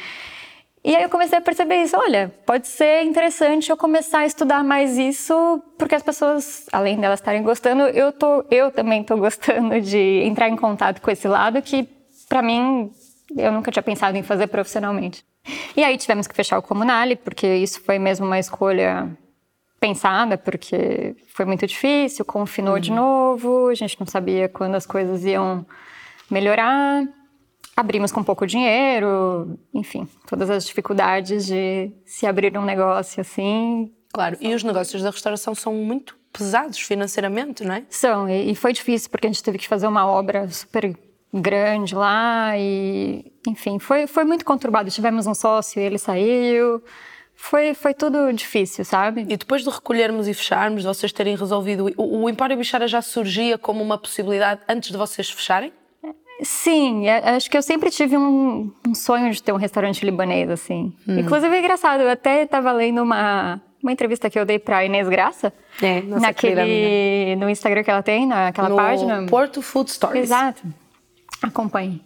E aí eu comecei a perceber isso, olha, pode ser interessante eu começar a estudar mais isso, porque as pessoas, além delas estarem gostando, eu tô, eu também estou gostando de entrar em contato com esse lado que para mim eu nunca tinha pensado em fazer profissionalmente. E aí tivemos que fechar o Comunale, porque isso foi mesmo uma escolha pensada, porque foi muito difícil, confinou uhum. de novo, a gente não sabia quando as coisas iam melhorar abrimos com pouco dinheiro, enfim, todas as dificuldades de se abrir um negócio assim. Claro, e os negócios da restauração são muito pesados financeiramente, não é? São, e foi difícil porque a gente teve que fazer uma obra super grande lá e, enfim, foi, foi muito conturbado. Tivemos um sócio, ele saiu, foi, foi tudo difícil, sabe? E depois de recolhermos e fecharmos, vocês terem resolvido, o, o Empório Bichara já surgia como uma possibilidade antes de vocês fecharem? Sim, é, acho que eu sempre tive um, um sonho de ter um restaurante libanês, assim. Hum. Inclusive, é engraçado, eu até estava lendo uma, uma entrevista que eu dei para Inês Graça. É, nossa naquele, No Instagram que ela tem, naquela no página. Porto Food Stories. Exato. Acompanhe.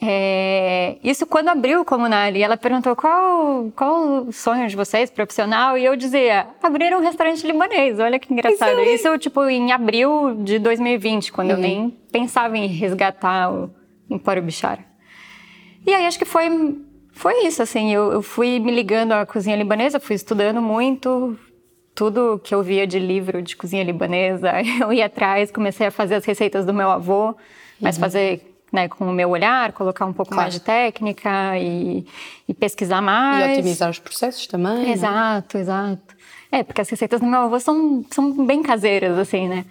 É, isso quando abriu o Comunale, ela perguntou qual, qual o sonho de vocês, profissional, e eu dizia, abrir um restaurante libanês, olha que engraçado. Isso, isso tipo, em abril de 2020, quando uhum. eu nem pensava em resgatar o Empório Bichara. E aí acho que foi, foi isso, assim, eu, eu fui me ligando à cozinha libanesa, fui estudando muito, tudo que eu via de livro de cozinha libanesa, eu ia atrás, comecei a fazer as receitas do meu avô, mas uhum. fazer né, com o meu olhar, colocar um pouco claro. mais de técnica e, e, pesquisar mais. E otimizar os processos também. Né? Exato, né? exato. É, porque as receitas do meu avô são, são bem caseiras, assim, né?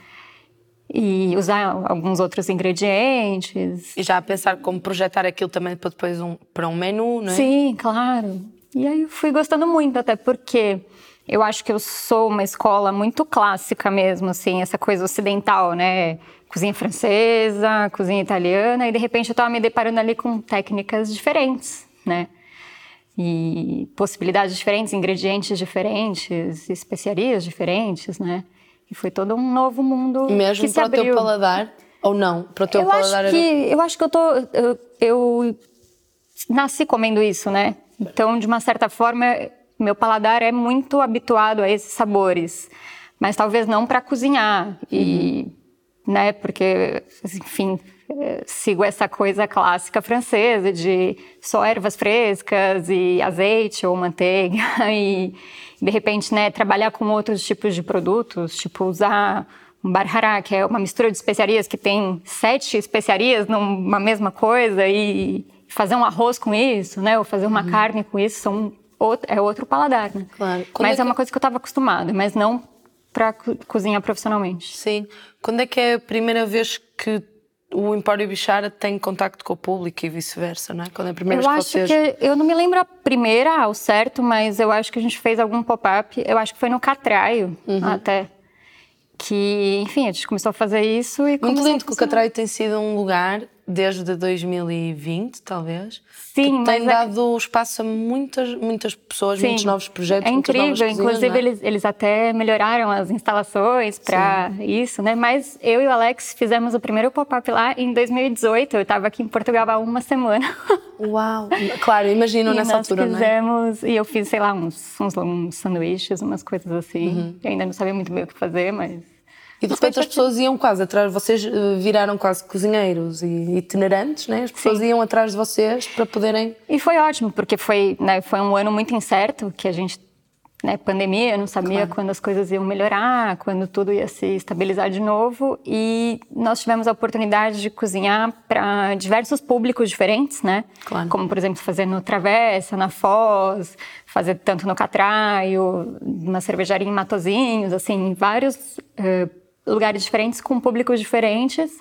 E usar alguns outros ingredientes. E já pensar como projetar aquilo também para depois um, para um menu, não é? Sim, claro. E aí eu fui gostando muito, até porque eu acho que eu sou uma escola muito clássica mesmo, assim, essa coisa ocidental, né? Cozinha francesa, cozinha italiana, e de repente eu estava me deparando ali com técnicas diferentes, né? E possibilidades diferentes, ingredientes diferentes, especiarias diferentes, né? E foi todo um novo mundo Mesmo que se para abriu. o teu paladar? Ou não? Para o teu eu paladar acho que, era... Eu acho que eu tô... Eu, eu nasci comendo isso, né? Então, de uma certa forma, meu paladar é muito habituado a esses sabores, mas talvez não para cozinhar e, uhum. né, porque, enfim, sigo essa coisa clássica francesa de só ervas frescas e azeite ou manteiga e de repente, né, trabalhar com outros tipos de produtos, tipo usar um barhará, que é uma mistura de especiarias que tem sete especiarias numa mesma coisa e fazer um arroz com isso, né, ou fazer uma uhum. carne com isso, são outro, é outro paladar, né? Claro. Quando mas é, é, uma coisa que eu estava acostumada, mas não para co cozinhar profissionalmente. Sim. Quando é que é a primeira vez que o Empório Bichara tem contacto com o público e vice-versa, não é? Quando é a primeira eu vez acho que vocês... que eu não me lembro a primeira ao certo, mas eu acho que a gente fez algum pop-up. Eu acho que foi no Catraio Uhum. até. Que, enfim, a gente começou a fazer isso e Muito lindo que o. Catraio tem sido um lugar, desde 2020, talvez, Sim, tem é- dado espaço a muitas, muitas pessoas, Sim. muitos novos projetos, É incrível, inclusive é? eles, eles até melhoraram as instalações para isso, né? Mas eu e o Alex fizemos o primeiro pop-up lá em 2018. Eu estava aqui em Portugal há uma semana. Uau! Claro, imagino e nessa nós altura, não é? fizemos, e eu fiz, sei lá, uns, uns, uns sanduíches, umas coisas assim. Uhum. Eu ainda não sabia muito bem o que fazer, mas E de repente as pessoas iam quase atrás, vocês eh, viraram quase cozinheiros e itinerantes, né? As pessoas Sim. iam atrás de vocês para poderem. E foi ótimo, porque foi, né, foi um ano muito incerto, que a gente, né, pandemia, não sabia Claro. quando as coisas iam melhorar, quando tudo ia se estabilizar de novo. E nós tivemos a oportunidade de cozinhar para diversos públicos diferentes, né? Claro. Como, por exemplo, fazer no Travessa, na Foz, fazer tanto no Catraio, uma cervejaria em Matozinhos, assim, vários eh, lugares diferentes, com públicos diferentes.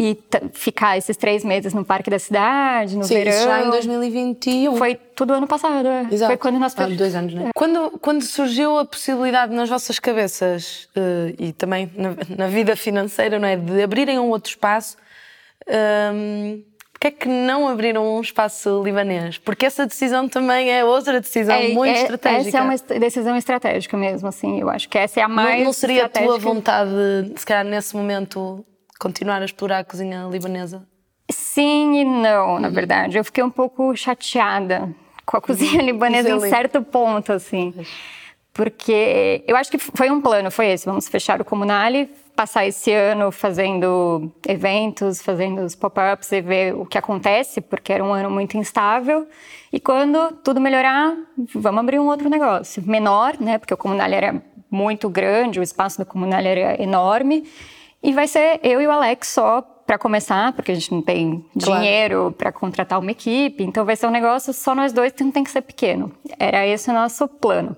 E ficar esses três meses no Parque da Cidade, no Sim, verão. isso já em 2021. Foi tudo ano passado. é. Exato. Foi quando nós Há dois anos, né? Quando, quando surgiu a possibilidade nas vossas cabeças eh, e também na, na vida financeira, não é? De abrirem um outro espaço, hum, porque é que não abriram um espaço libanês? Porque essa decisão também é outra decisão É, muito é- estratégica. Essa é uma decisão estratégica mesmo, assim. Eu acho que essa é a mais não, não seria a tua vontade, se calhar nesse momento, continuar a explorar a cozinha libanesa? Sim e não, Uhum. na verdade. Eu fiquei um pouco chateada com a cozinha libanesa em certo ponto, assim. Porque eu acho que foi um plano, foi esse. Vamos fechar o Comunale, passar esse ano fazendo eventos, fazendo os pop-ups e ver o que acontece, porque era um ano muito instável. E quando tudo melhorar, vamos abrir um outro negócio. Menor, né? Porque o Comunale era muito grande, o espaço do Comunale era enorme. E vai ser eu e o Alex só para começar, porque a gente não tem Claro. dinheiro para contratar uma equipe, então vai ser um negócio só nós dois, então tem que ser pequeno. Era esse o nosso plano.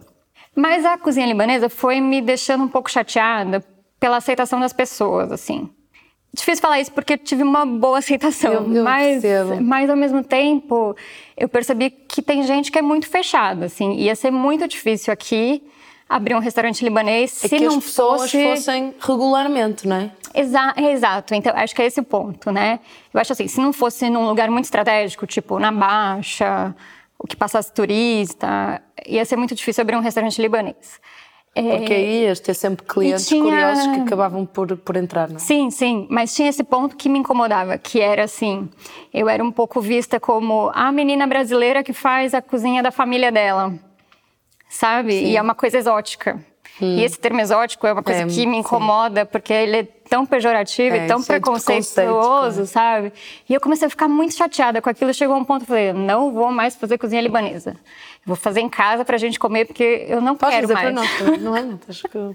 Mas a cozinha libanesa foi me deixando um pouco chateada pela aceitação das pessoas, assim. Difícil falar isso porque eu tive uma boa aceitação, Eu- eu mas, percebo. mas ao mesmo tempo eu percebi que tem gente que é muito fechada, assim. Ia ser muito difícil aqui abrir um restaurante libanês É se que não as pessoas fosse fossem regularmente, não é? Exa exato, então acho que é esse o ponto, né? Eu acho assim, se não fosse num lugar muito estratégico, tipo na Baixa, o que passasse turista, ia ser muito difícil abrir um restaurante libanês. É, Porque aí ias ter sempre clientes tinha- curiosos que acabavam por, por entrar, não é? Sim, sim, mas tinha esse ponto que me incomodava, que era assim, eu era um pouco vista como a menina brasileira que faz a cozinha da família dela, sabe? E é uma coisa exótica. E esse termo exótico é uma coisa É, que me sim. incomoda, porque ele é tão pejorativo É, e tão preconceito, preconceituoso, claro. sabe? E eu comecei a ficar muito chateada com aquilo. Chegou um ponto que eu falei, não vou mais fazer cozinha libanesa. Vou fazer em casa pra gente comer, porque eu não quero mais. também, não é? Acho que eu.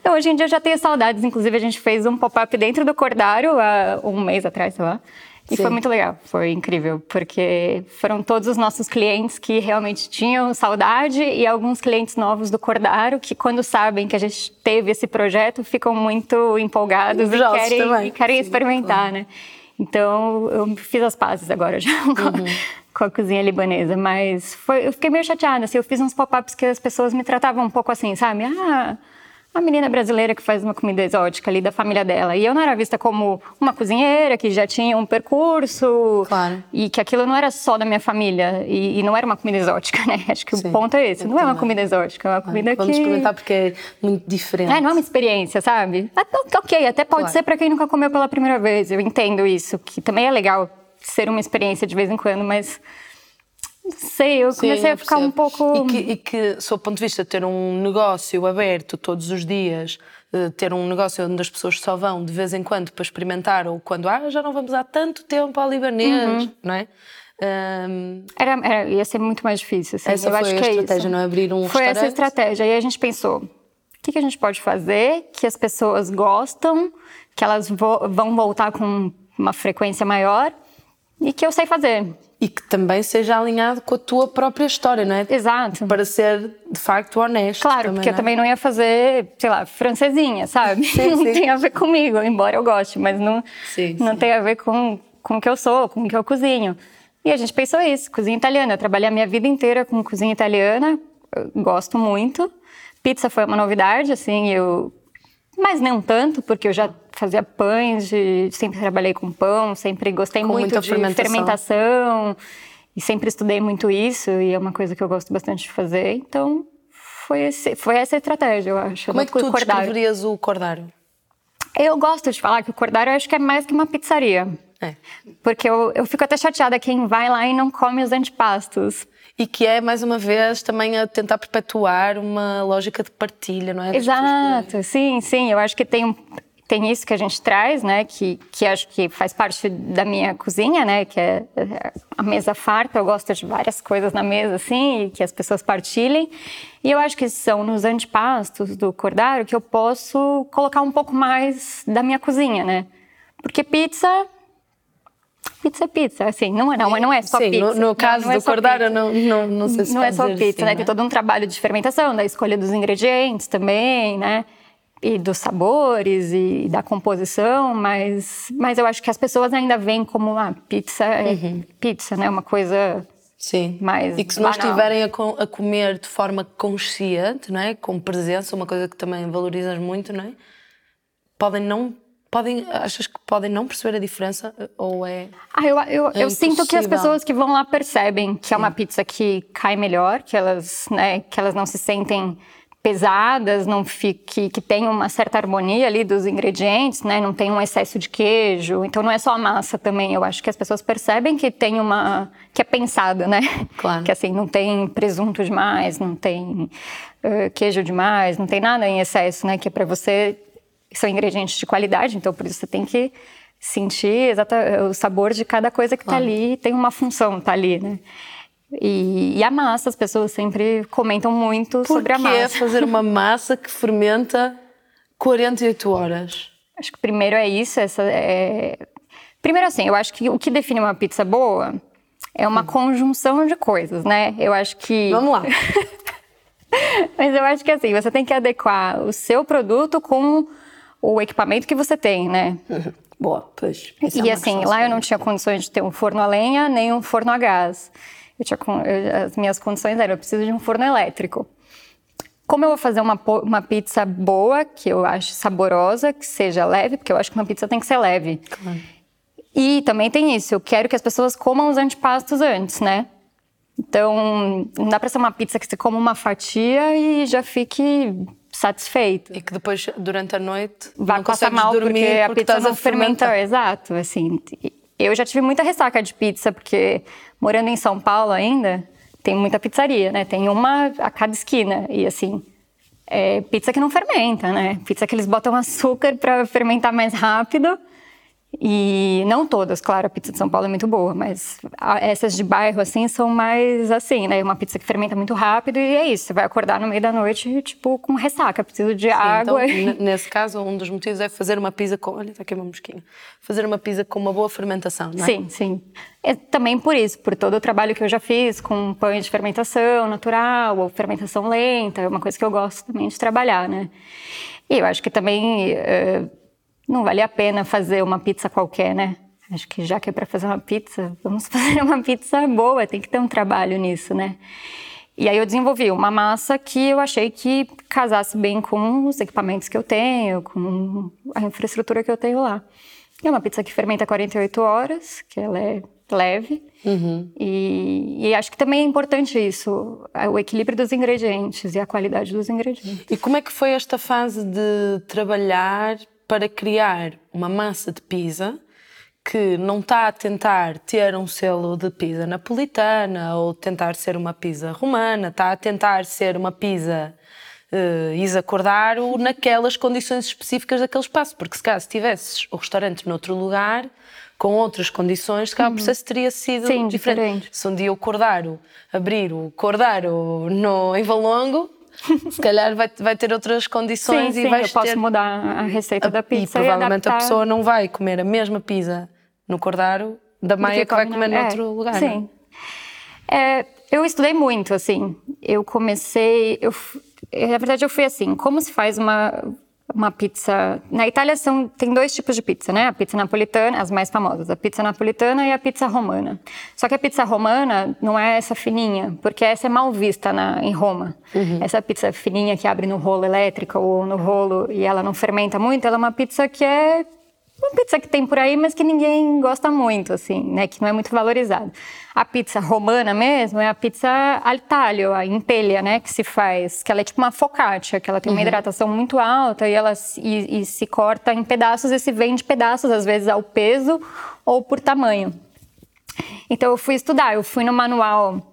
Então, hoje em dia eu já tenho saudades. Inclusive, a gente fez um pop-up dentro do Cordário há um mês atrás, sei lá. E Sim. foi muito legal, foi incrível, porque foram todos os nossos clientes que realmente tinham saudade e alguns clientes novos do Cordário que, quando sabem que a gente teve esse projeto, ficam muito empolgados e querem, e querem Sim, experimentar, né? Então, eu fiz as pazes agora já com, Uhum. com a cozinha libanesa, mas foi, eu fiquei meio chateada, assim, eu fiz uns pop-ups que as pessoas me tratavam um pouco assim, sabe? Ah, a menina brasileira que faz uma comida exótica ali da família dela. E eu não era vista como uma cozinheira que já tinha um percurso. Claro. E que aquilo não era só da minha família. E, e não era uma comida exótica, né? Acho que Sim, o ponto é esse. Não é uma também. comida exótica, é uma comida Vamos que... experimentar porque é muito diferente. É, não é uma experiência, sabe? Ah, Ok, até pode Claro. ser para quem nunca comeu pela primeira vez. Eu entendo isso, que também é legal ser uma experiência de vez em quando, mas sei, eu Sim, comecei eu a ficar um pouco. E que, e que, sob o ponto de vista de ter um negócio aberto todos os dias, eh, ter um negócio onde as pessoas só vão de vez em quando para experimentar, ou quando ah, já não vamos há tanto tempo ao libanês, Uhum. não é? Ahm, Era, era- ia ser muito mais difícil. Assim. Essa eu foi acho a que é estratégia, isso. não é? Abrir um Foi essa estratégia. E aí a gente pensou: o que, que a gente pode fazer que as pessoas gostam, que elas vo- vão voltar com uma frequência maior e que eu sei fazer. E que também seja alinhado com a tua própria história, não é? Exato. Para ser de facto honesto. Claro, também, porque eu não é? também não ia fazer, sei lá, francesinha, sabe? Sim, não sim. tem a ver comigo, embora eu goste, mas não, Sim, não tem a ver com, com o que eu sou, com o que eu cozinho. E a gente pensou isso, cozinha italiana. Eu trabalhei a minha vida inteira com cozinha italiana, eu gosto muito. Pizza foi uma novidade, assim, eu... Mas não tanto, porque eu já fazia pães, de... sempre trabalhei com pão, sempre gostei Com muito de fermentação. fermentação. E sempre estudei muito isso, e é uma coisa que eu gosto bastante de fazer. Então, foi, esse, foi essa a estratégia, eu acho. Como é que tu cordário. descreverias o cordário? Eu gosto de falar que o cordário eu acho que é mais que uma pizzaria. É. Porque eu, eu fico até chateada quem vai lá e não come os antepastos. E que é, mais uma vez, também a tentar perpetuar uma lógica de partilha, não é? Exato, sim, sim. Eu acho que tem, tem isso que a gente traz, né? Que, que acho que faz parte da minha cozinha, né? Que é é, a mesa farta. Eu gosto de várias coisas na mesa, assim, e que as pessoas partilhem. E eu acho que são nos antepastos do cordário que eu posso colocar um pouco mais da minha cozinha, né? Porque pizza. Pizza é pizza, assim, não é, não, não é só Sim, pizza. no, no Não, caso não é do só cordário, não, não, não sei se não é só pizza, assim, né? Tem todo um trabalho de fermentação, da escolha dos ingredientes também, né? E dos sabores e da composição, mas, mas eu acho que as pessoas ainda veem como ah, pizza é Uhum. pizza, né? Uma coisa Sim. mais E que se não banal. estiverem a, co- a comer de forma consciente, não é? com presença, uma coisa que também valorizas muito, não é? Podem não. Podem, achas que podem não perceber a diferença? Ou é. Ah, eu, eu, É eu sinto que as pessoas que vão lá percebem que é uma pizza que cai melhor, que elas, né, que elas não se sentem pesadas, não fique, que tem uma certa harmonia ali dos ingredientes, né, não tem um excesso de queijo. Então não é só a massa também. Eu acho que as pessoas percebem que tem uma que é pensada, né? Claro. Que assim não tem presunto demais, não tem eh, queijo demais, não tem nada em excesso, né? Que é para você são ingredientes de qualidade, então por isso você tem que sentir exata, o sabor de cada coisa que está Claro. ali, tem uma função, tá ali, né? E, e a massa, as pessoas sempre comentam muito Por sobre a que massa. fazer uma massa que fermenta 48 horas? Acho que primeiro é isso, essa é... Primeiro assim, eu acho que o que define uma pizza boa é uma conjunção de coisas, né? Eu acho que Vamos lá. Mas eu acho que assim, você tem que adequar o seu produto com o equipamento que você tem, né? Boa, pois. é E uma assim, lá eu não tinha condições de ter um forno a lenha nem um forno a gás. Eu tinha, eu- as minhas condições eram, eu preciso de um forno elétrico. Como eu vou fazer uma, uma pizza boa, que eu acho saborosa, que seja leve, porque eu acho que uma pizza tem que ser leve. Claro. E também tem isso, eu quero que as pessoas comam os antepastos antes, né? Então, não dá pra ser uma pizza que você coma uma fatia e já fique satisfeito. E que depois, durante a noite, Vai passar mal dormir porque a pizza não a fermentar. fermentou. Exato, assim. Eu já tive muita ressaca de pizza, porque morando em São Paulo ainda, tem muita pizzaria, né? Tem uma a cada esquina. E assim, é pizza que não fermenta, né? Pizza que eles botam açúcar para fermentar mais rápido. E não todas, claro, a pizza de São Paulo é muito boa, mas essas de bairro, assim, são mais assim, né? Uma pizza que fermenta muito rápido e é isso. Você vai acordar no meio da noite, tipo, com ressaca, preciso de Sim, água. Então, n- nesse caso, um dos motivos é fazer uma pizza com. Olha, está aqui uma mosquinha. Fazer uma pizza com uma boa fermentação, não é? Sim, sim. É também por isso, por todo o trabalho que eu já fiz com pães de fermentação natural ou fermentação lenta, é uma coisa que eu gosto também de trabalhar, né? E eu acho que também eh, não vale a pena fazer uma pizza qualquer, né? Acho que já que é para fazer uma pizza, vamos fazer uma pizza boa, tem que ter um trabalho nisso, né? E aí eu desenvolvi uma massa que eu achei que casasse bem com os equipamentos que eu tenho, com a infraestrutura que eu tenho lá. É uma pizza que fermenta 48 horas, que ela é leve. E, e acho que também é importante isso, o equilíbrio dos ingredientes e a qualidade dos ingredientes. E como é que foi esta fase de trabalhar para criar uma massa de pizza que não está a tentar ter um selo de pizza napolitana ou tentar ser uma pizza romana, está a tentar ser uma pizza uh, Isa Cordaro naquelas condições específicas daquele espaço? Porque se caso tivesses o restaurante noutro lugar, com outras condições, se calhar o processo teria sido Sim, diferente. diferente. Se um dia o Cordaro abrir o Cordaro no, em Valongo, se calhar vai, vai ter outras Sim, condições e sim, eu posso ter... mudar a receita da E pizza e, provavelmente a adaptar. pessoa não vai comer a mesma pizza no Cordaro da Maia que vai comer é, noutro lugar. Sim. É, eu estudei muito, assim. Eu comecei. Eu, na verdade, eu fui assim: como se faz uma, uma pizza. Na Itália são, tem dois tipos de pizza, né? A pizza napolitana, as mais famosas, a pizza napolitana e a pizza romana. Só que a pizza romana não é essa fininha, porque essa é mal vista na, em Roma. Uhum. Essa pizza fininha que abre no rolo elétrico ou no rolo e ela não fermenta muito, ela é uma pizza que é uma pizza que tem por aí, mas que ninguém gosta muito, assim, né? Que não é muito valorizada. A pizza romana mesmo é a pizza al taglio, a empelha, né? Que se faz, que ela é tipo uma focaccia, que ela tem uma uhum. hidratação muito alta e ela e, e se corta em pedaços e se vende pedaços, às vezes ao peso ou por tamanho. Então eu fui estudar, eu fui no manual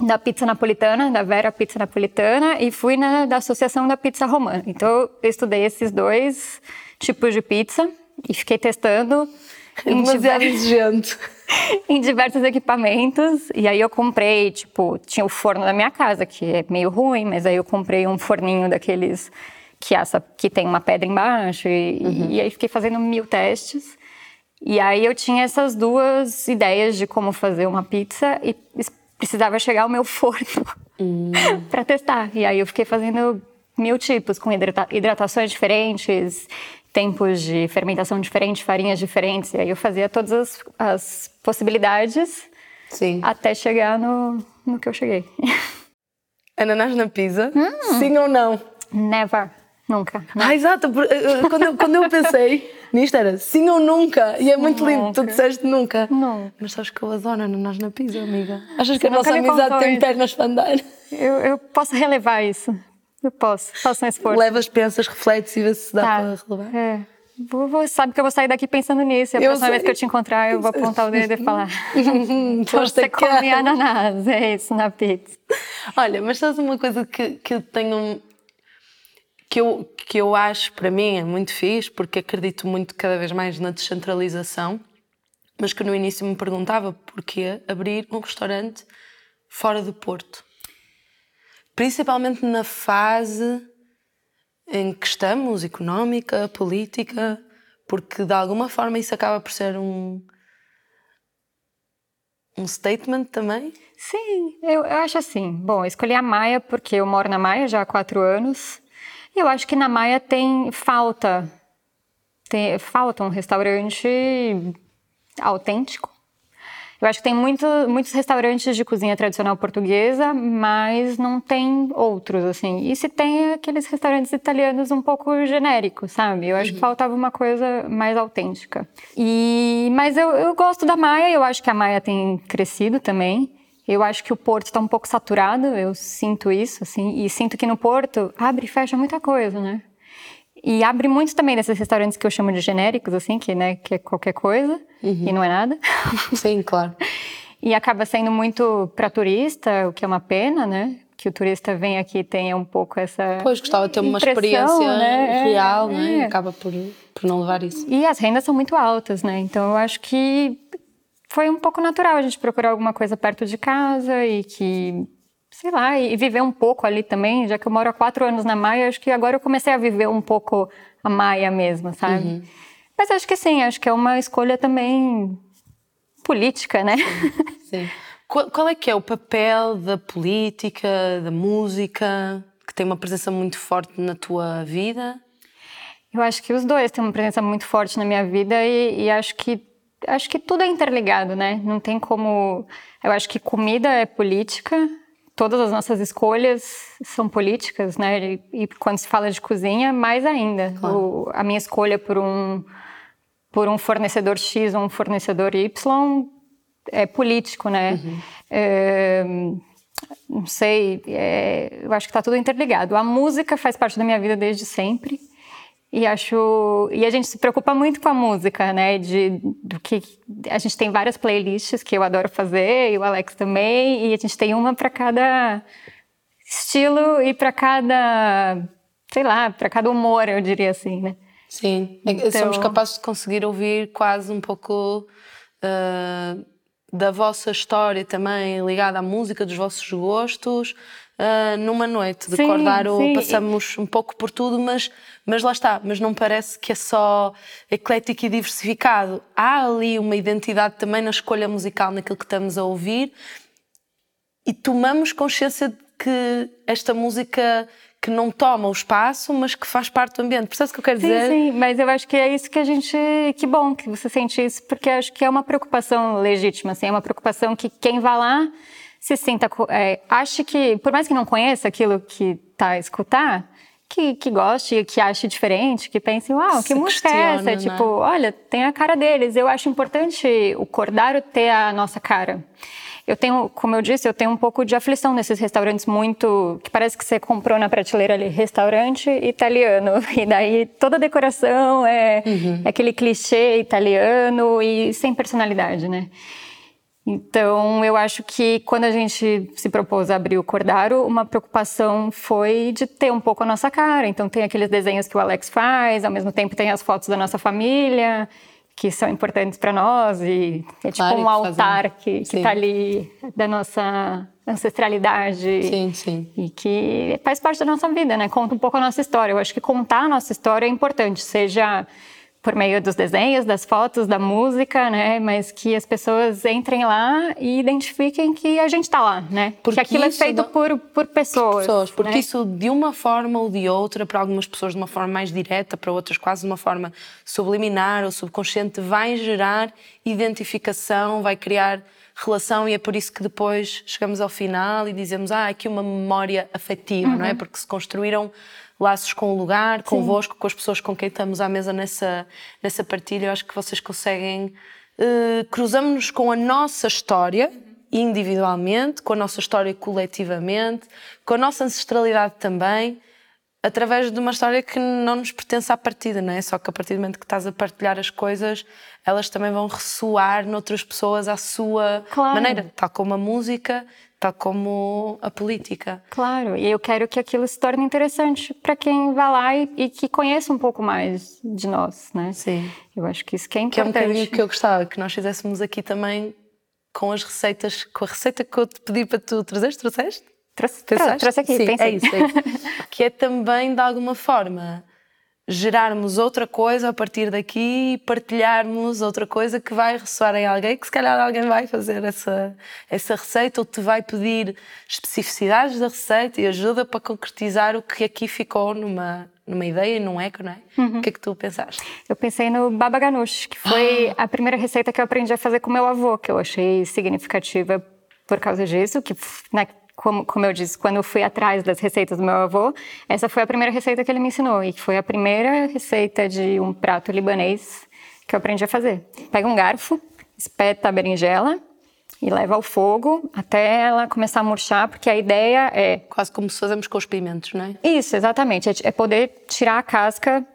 da pizza napolitana, da Vera Pizza Napolitana, e fui na da Associação da Pizza Romana. Então eu estudei esses dois tipos de pizza e fiquei testando. É demasiado exigente. em diversos equipamentos. E aí eu comprei, tipo, tinha o forno da minha casa, que é meio ruim, mas aí eu comprei um forninho daqueles que, essa, que tem uma pedra embaixo. E, uhum. e aí fiquei fazendo mil testes. E aí eu tinha essas duas ideias de como fazer uma pizza e precisava chegar ao meu forno uhum. para testar. E aí eu fiquei fazendo mil tipos, com hidrata hidratações diferentes, tempos de fermentação diferentes, farinhas diferentes. E aí eu fazia todas as, as possibilidades Sim. até chegar no, no que eu cheguei. Ananás na pizza? Hum. Sim ou não? Never. Nunca. Ah, exato. Eh, eh, quando eu, quando eu pensei nisto era sim ou nunca. E é muito nunca. lindo. Tu disseste nunca. Não. Mas sabes que eu adoro ananás na pizza, amiga. Achas que a nossa amizade tem pernas para andar? Eu, eu posso relevar isso. Posso, faço um esforço. Levas, pensas, refletes e vê se dá tá. para relevar. É. Vou, vou, sabe que eu vou sair daqui pensando nisso. E a eu próxima sei. vez que eu te encontrar, eu vou apontar o dedo e falar. Você come ananás, é isso, na pizza. Olha, mas sabes uma coisa que, que eu tenho. Que eu, que eu acho, para mim, é muito fixe, porque acredito muito cada vez mais na descentralização, mas que no início me perguntava porquê abrir um restaurante fora do Porto principalmente na fase em que estamos, económica, política, porque de alguma forma isso acaba por ser um um statement também? Sim, eu, eu acho assim. Bom, escolhi a Maia porque eu moro na Maia já há quatro anos. E eu acho que na Maia tem falta, tem, falta um restaurante autêntico, eu acho que tem muito, muitos restaurantes de cozinha tradicional portuguesa, mas não tem outros, assim. E se tem aqueles restaurantes italianos um pouco genéricos, sabe? Eu acho uhum. que faltava uma coisa mais autêntica. E, mas eu, eu gosto da Maia, eu acho que a Maia tem crescido também. Eu acho que o Porto está um pouco saturado, eu sinto isso, assim. E sinto que no Porto abre e fecha muita coisa, né? E abre muito também desses restaurantes que eu chamo de genéricos, assim, que, né, que é qualquer coisa uhum. e não é nada. Sim, claro. e acaba sendo muito para turista, o que é uma pena, né? Que o turista vem aqui e tenha um pouco essa. Pois, gostava de ter uma experiência né? real, né? é. né? E acaba por, por não levar isso. E as rendas são muito altas, né? Então eu acho que foi um pouco natural a gente procurar alguma coisa perto de casa e que sei lá, e viver um pouco ali também, já que eu moro há quatro anos na Maia, acho que agora eu comecei a viver um pouco a Maia mesmo, sabe? Uhum. Mas acho que sim, acho que é uma escolha também política, né? Sim. sim. Qual, qual, é que é o papel da política, da música, que tem uma presença muito forte na tua vida? Eu acho que os dois têm uma presença muito forte na minha vida e, e acho que acho que tudo é interligado, né? Não tem como. Eu acho que comida é política, todas as nossas escolhas são políticas, né? E, e quando se fala de cozinha, mais ainda. Claro. O, a minha escolha por um por um fornecedor X ou um fornecedor Y é político, né? Uhum. É, não sei, é, eu acho que está tudo interligado. A música faz parte da minha vida desde sempre. E acho e a gente se preocupa muito com a música, né? De do que a gente tem várias playlists que eu adoro fazer e o Alex também, e a gente tem uma para cada estilo e para cada, sei lá, para cada humor, eu diria assim, né? Sim, é então... somos capazes de conseguir ouvir quase um pouco uh, da vossa história também ligada à música, dos vossos gostos, uh, numa noite. De Sim, Cordaro sim. passamos um pouco por tudo, mas, mas lá está. Mas não parece que é só eclético e diversificado. Há ali uma identidade também na escolha musical, naquilo que estamos a ouvir, e tomamos consciência de que esta música que não toma o espaço, mas que faz parte do ambiente. Percebes o que eu quero Sim, dizer? sim, mas eu acho que é isso que a gente. Que bom que você sente isso, porque acho que é uma preocupação legítima, assim, é uma preocupação que quem vai lá se sinta. É, ache que, por mais que não conheça aquilo que está a escutar, que, que goste, que ache diferente, que pense, uau, que Se música é essa? questiona, Tipo, olha, tem a cara deles. Eu acho importante o Cordaro ter a nossa cara. Eu tenho, como eu disse, eu tenho um pouco de aflição nesses restaurantes muito. que parece que você comprou na prateleira ali, restaurante italiano. E daí toda a decoração é, é aquele clichê italiano e sem personalidade, né? Então, eu acho que quando a gente se propôs a abrir o Cordaro, uma preocupação foi de ter um pouco a nossa cara. Então, tem aqueles desenhos que o Alex faz, ao mesmo tempo tem as fotos da nossa família, que são importantes para nós, e é tipo Claro, um que altar que está ali da nossa ancestralidade. Sim, sim. E que faz parte da nossa vida, né? Conta um pouco a nossa história. Eu acho que contar a nossa história é importante, seja por meio dos desenhos, das fotos, da música, né? Mas que as pessoas entrem lá e identifiquem que a gente está lá, né? Porque que aquilo é feito dá- por, por pessoas. pessoas, porque né? isso de uma forma ou de outra, para algumas pessoas de uma forma mais direta, para outras quase de uma forma subliminar ou subconsciente, vai gerar identificação, vai criar relação e é por isso que depois chegamos ao final e dizemos, ah, aqui uma memória afetiva, não é? Uhum. Porque se construíram laços com o lugar, convosco, com as pessoas com quem estamos à mesa nessa, nessa partilha, eu acho que vocês conseguem eh, cruzamos-nos com a nossa história individualmente, com a nossa história coletivamente, com a nossa ancestralidade também, através de uma história que não nos pertence à partida, não é? Só que a partir do momento que estás a partilhar as coisas, elas também vão ressoar noutras pessoas à sua Claro. maneira, tal como a música, tal como a política. Claro, e eu quero que aquilo se torne interessante para quem vai lá e, e que conheça um pouco mais de nós, né? Sim. Eu acho que isso que é Que é um importante. bocadinho que eu gostava que nós fizéssemos aqui também com as receitas, com a receita que eu te pedi para tu trazeres, trouxeste? Trouxe, Pensaste? trouxe aqui, Sim, pensei. é isso, é isso. que é também, de alguma forma, gerarmos outra coisa a partir daqui e partilharmos outra coisa que vai ressoar em alguém, que se calhar alguém vai fazer essa, essa receita ou te vai pedir especificidades da receita e ajuda para concretizar o que aqui ficou numa, numa ideia e num eco, não é? Uhum. O que é que tu pensaste? Eu pensei no baba ganoush, que foi Ah! a primeira receita que eu aprendi a fazer com meu avô, que eu achei significativa por causa disso, que né, como, como eu disse, quando eu fui atrás das receitas do meu avô, essa foi a primeira receita que ele me ensinou e que foi a primeira receita de um prato libanês que eu aprendi a fazer. Pega um garfo, espeta a berinjela e leva ao fogo até ela começar a murchar, porque a ideia é Quase como se fazemos com os pimentos, não é? isso, exatamente. É, é poder tirar a casca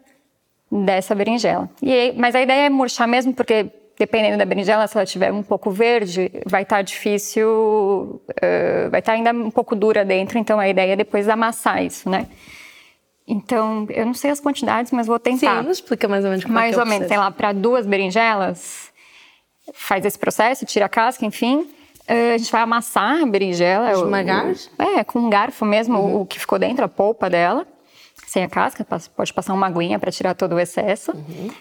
dessa berinjela. E, mas a ideia é murchar mesmo, porque dependendo da berinjela, se ela estiver um pouco verde, vai estar difícil, eh, vai estar ainda um pouco dura dentro. Então a ideia é depois amassar isso, né? Então, eu não sei as quantidades, mas vou Sim, tentar. nos explica mais ou menos como é mais é ou menos, sei lá, para duas berinjelas, faz esse processo, tira a casca, enfim. Eh, a gente vai amassar a berinjela. Esmagar? é, com um garfo mesmo, o- o que ficou dentro, a polpa dela, sem a casca. Pode passar uma aguinha para tirar todo o excesso. Eh,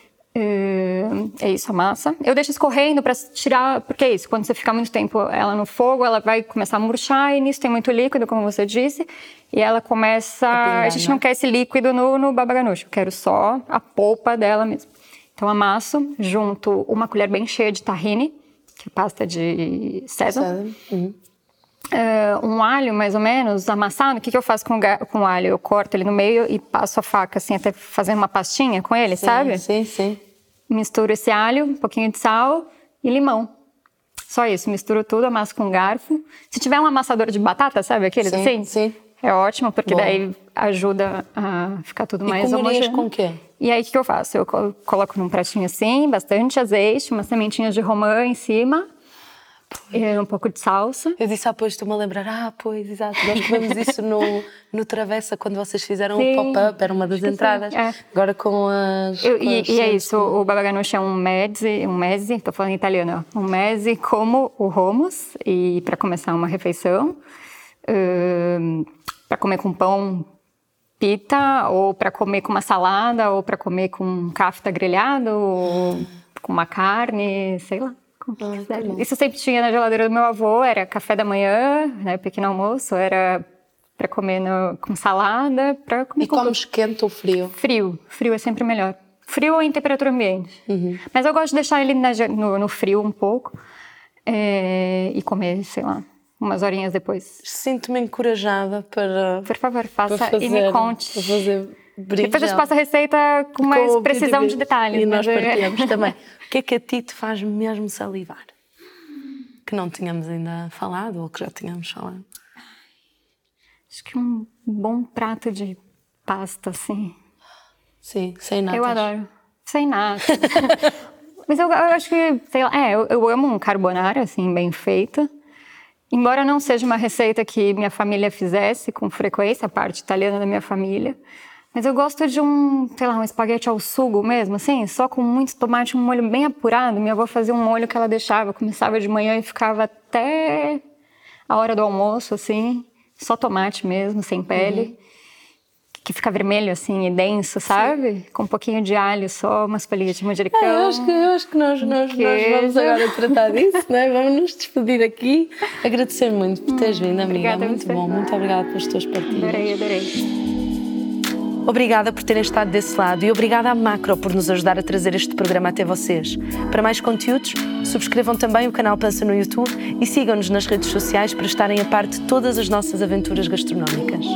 É isso, a massa. Eu deixo escorrendo para tirar, porque é isso, quando você ficar muito tempo ela no fogo, ela vai começar a murchar e nisso tem muito líquido, como você disse, e ela começa. A, pingar, gente né? não quer esse líquido no, no baba ganoush, eu quero só a polpa dela mesmo. Então amasso, junto uma colher bem cheia de tahine, que é pasta de sésamo? Uhum. Eh, um alho mais ou menos amassado. O que, que eu faço com, com o alho? Eu corto ele no meio e passo a faca assim, até fazendo uma pastinha com ele, sabe? Sim, sim. Misturo esse alho, um pouquinho de sal e limão. Só isso, misturo tudo, amasso com um garfo. Se tiver um amassador de batata, sabe aqueles Sim, assim? sim. É ótimo, porque Bom. daí ajuda a ficar tudo E mais homogêneo. com o quê? E aí, o que que eu faço? Eu col- coloco num pratinho assim, bastante azeite, umas sementinhas de romã em cima, e um pouco de salsa. Eu disse, ah, pois, estou-me a lembrar, ah, pois, exato, nós comemos isso no, no Travessa, quando vocês fizeram o pop-up, era uma das entradas. é. Agora com as... Eu- com e, as e é isso, o baba ganoush é um mezze, um mezze, estou falando em italiano, um mezze como o hummus, e para começar uma refeição, uh, para comer com pão pita, ou para comer com uma salada, ou para comer com um kafta grelhado, ou com uma carne, sei lá. Ah, Isso sempre tinha na geladeira do meu avô, era café da manhã, né, pequeno almoço, era para comer no, com salada, para comer e com... comes quente ou frio? Frio, frio é sempre melhor. Frio ou em temperatura ambiente. Uhum. Mas eu gosto de deixar ele na, no, no, frio um pouco é, e comer, sei lá, umas horinhas depois. Sinto-me encorajada para. Por favor, faça fazer, e me conte. Para fazer Depois eu te passo a receita com mais com precisão de detalhes. E nós é- partilhamos também. O que é que a ti te faz mesmo salivar? Que não tínhamos ainda falado ou que já tínhamos falado? Acho que um bom prato de pasta, assim. Sim, sem nada. Eu adoro. Sem nada. Mas eu, eu, acho que, sei lá, é, eu, eu amo um carbonara, assim, bem feito. Embora não seja uma receita que minha família fizesse com frequência, a parte italiana da minha família. Mas eu gosto de um, sei lá, um espaguete ao sugo mesmo, assim, só com muito tomate, um molho bem apurado. Minha avó fazia um molho que ela deixava, começava de manhã e ficava até a hora do almoço, assim, só tomate mesmo, sem pele. Uhum. Que fica vermelho, assim, e denso, sabe? Sim. Com um pouquinho de alho só, umas folhinhas de manjericão. É, eu, acho que, eu acho que nós, nós, nós vamos agora tratar disso, né? Vamos nos despedir aqui. Agradecer muito por teres vindo, amiga. Obrigada, muito bom. Muito obrigada pelas tuas partilhas. Adorei, adorei. Obrigada por terem estado desse lado e obrigada à Macro por nos ajudar a trazer este programa até vocês. Para mais conteúdos, subscrevam também o canal Pança no YouTube e sigam-nos nas redes sociais para estarem a par de todas as nossas aventuras gastronómicas.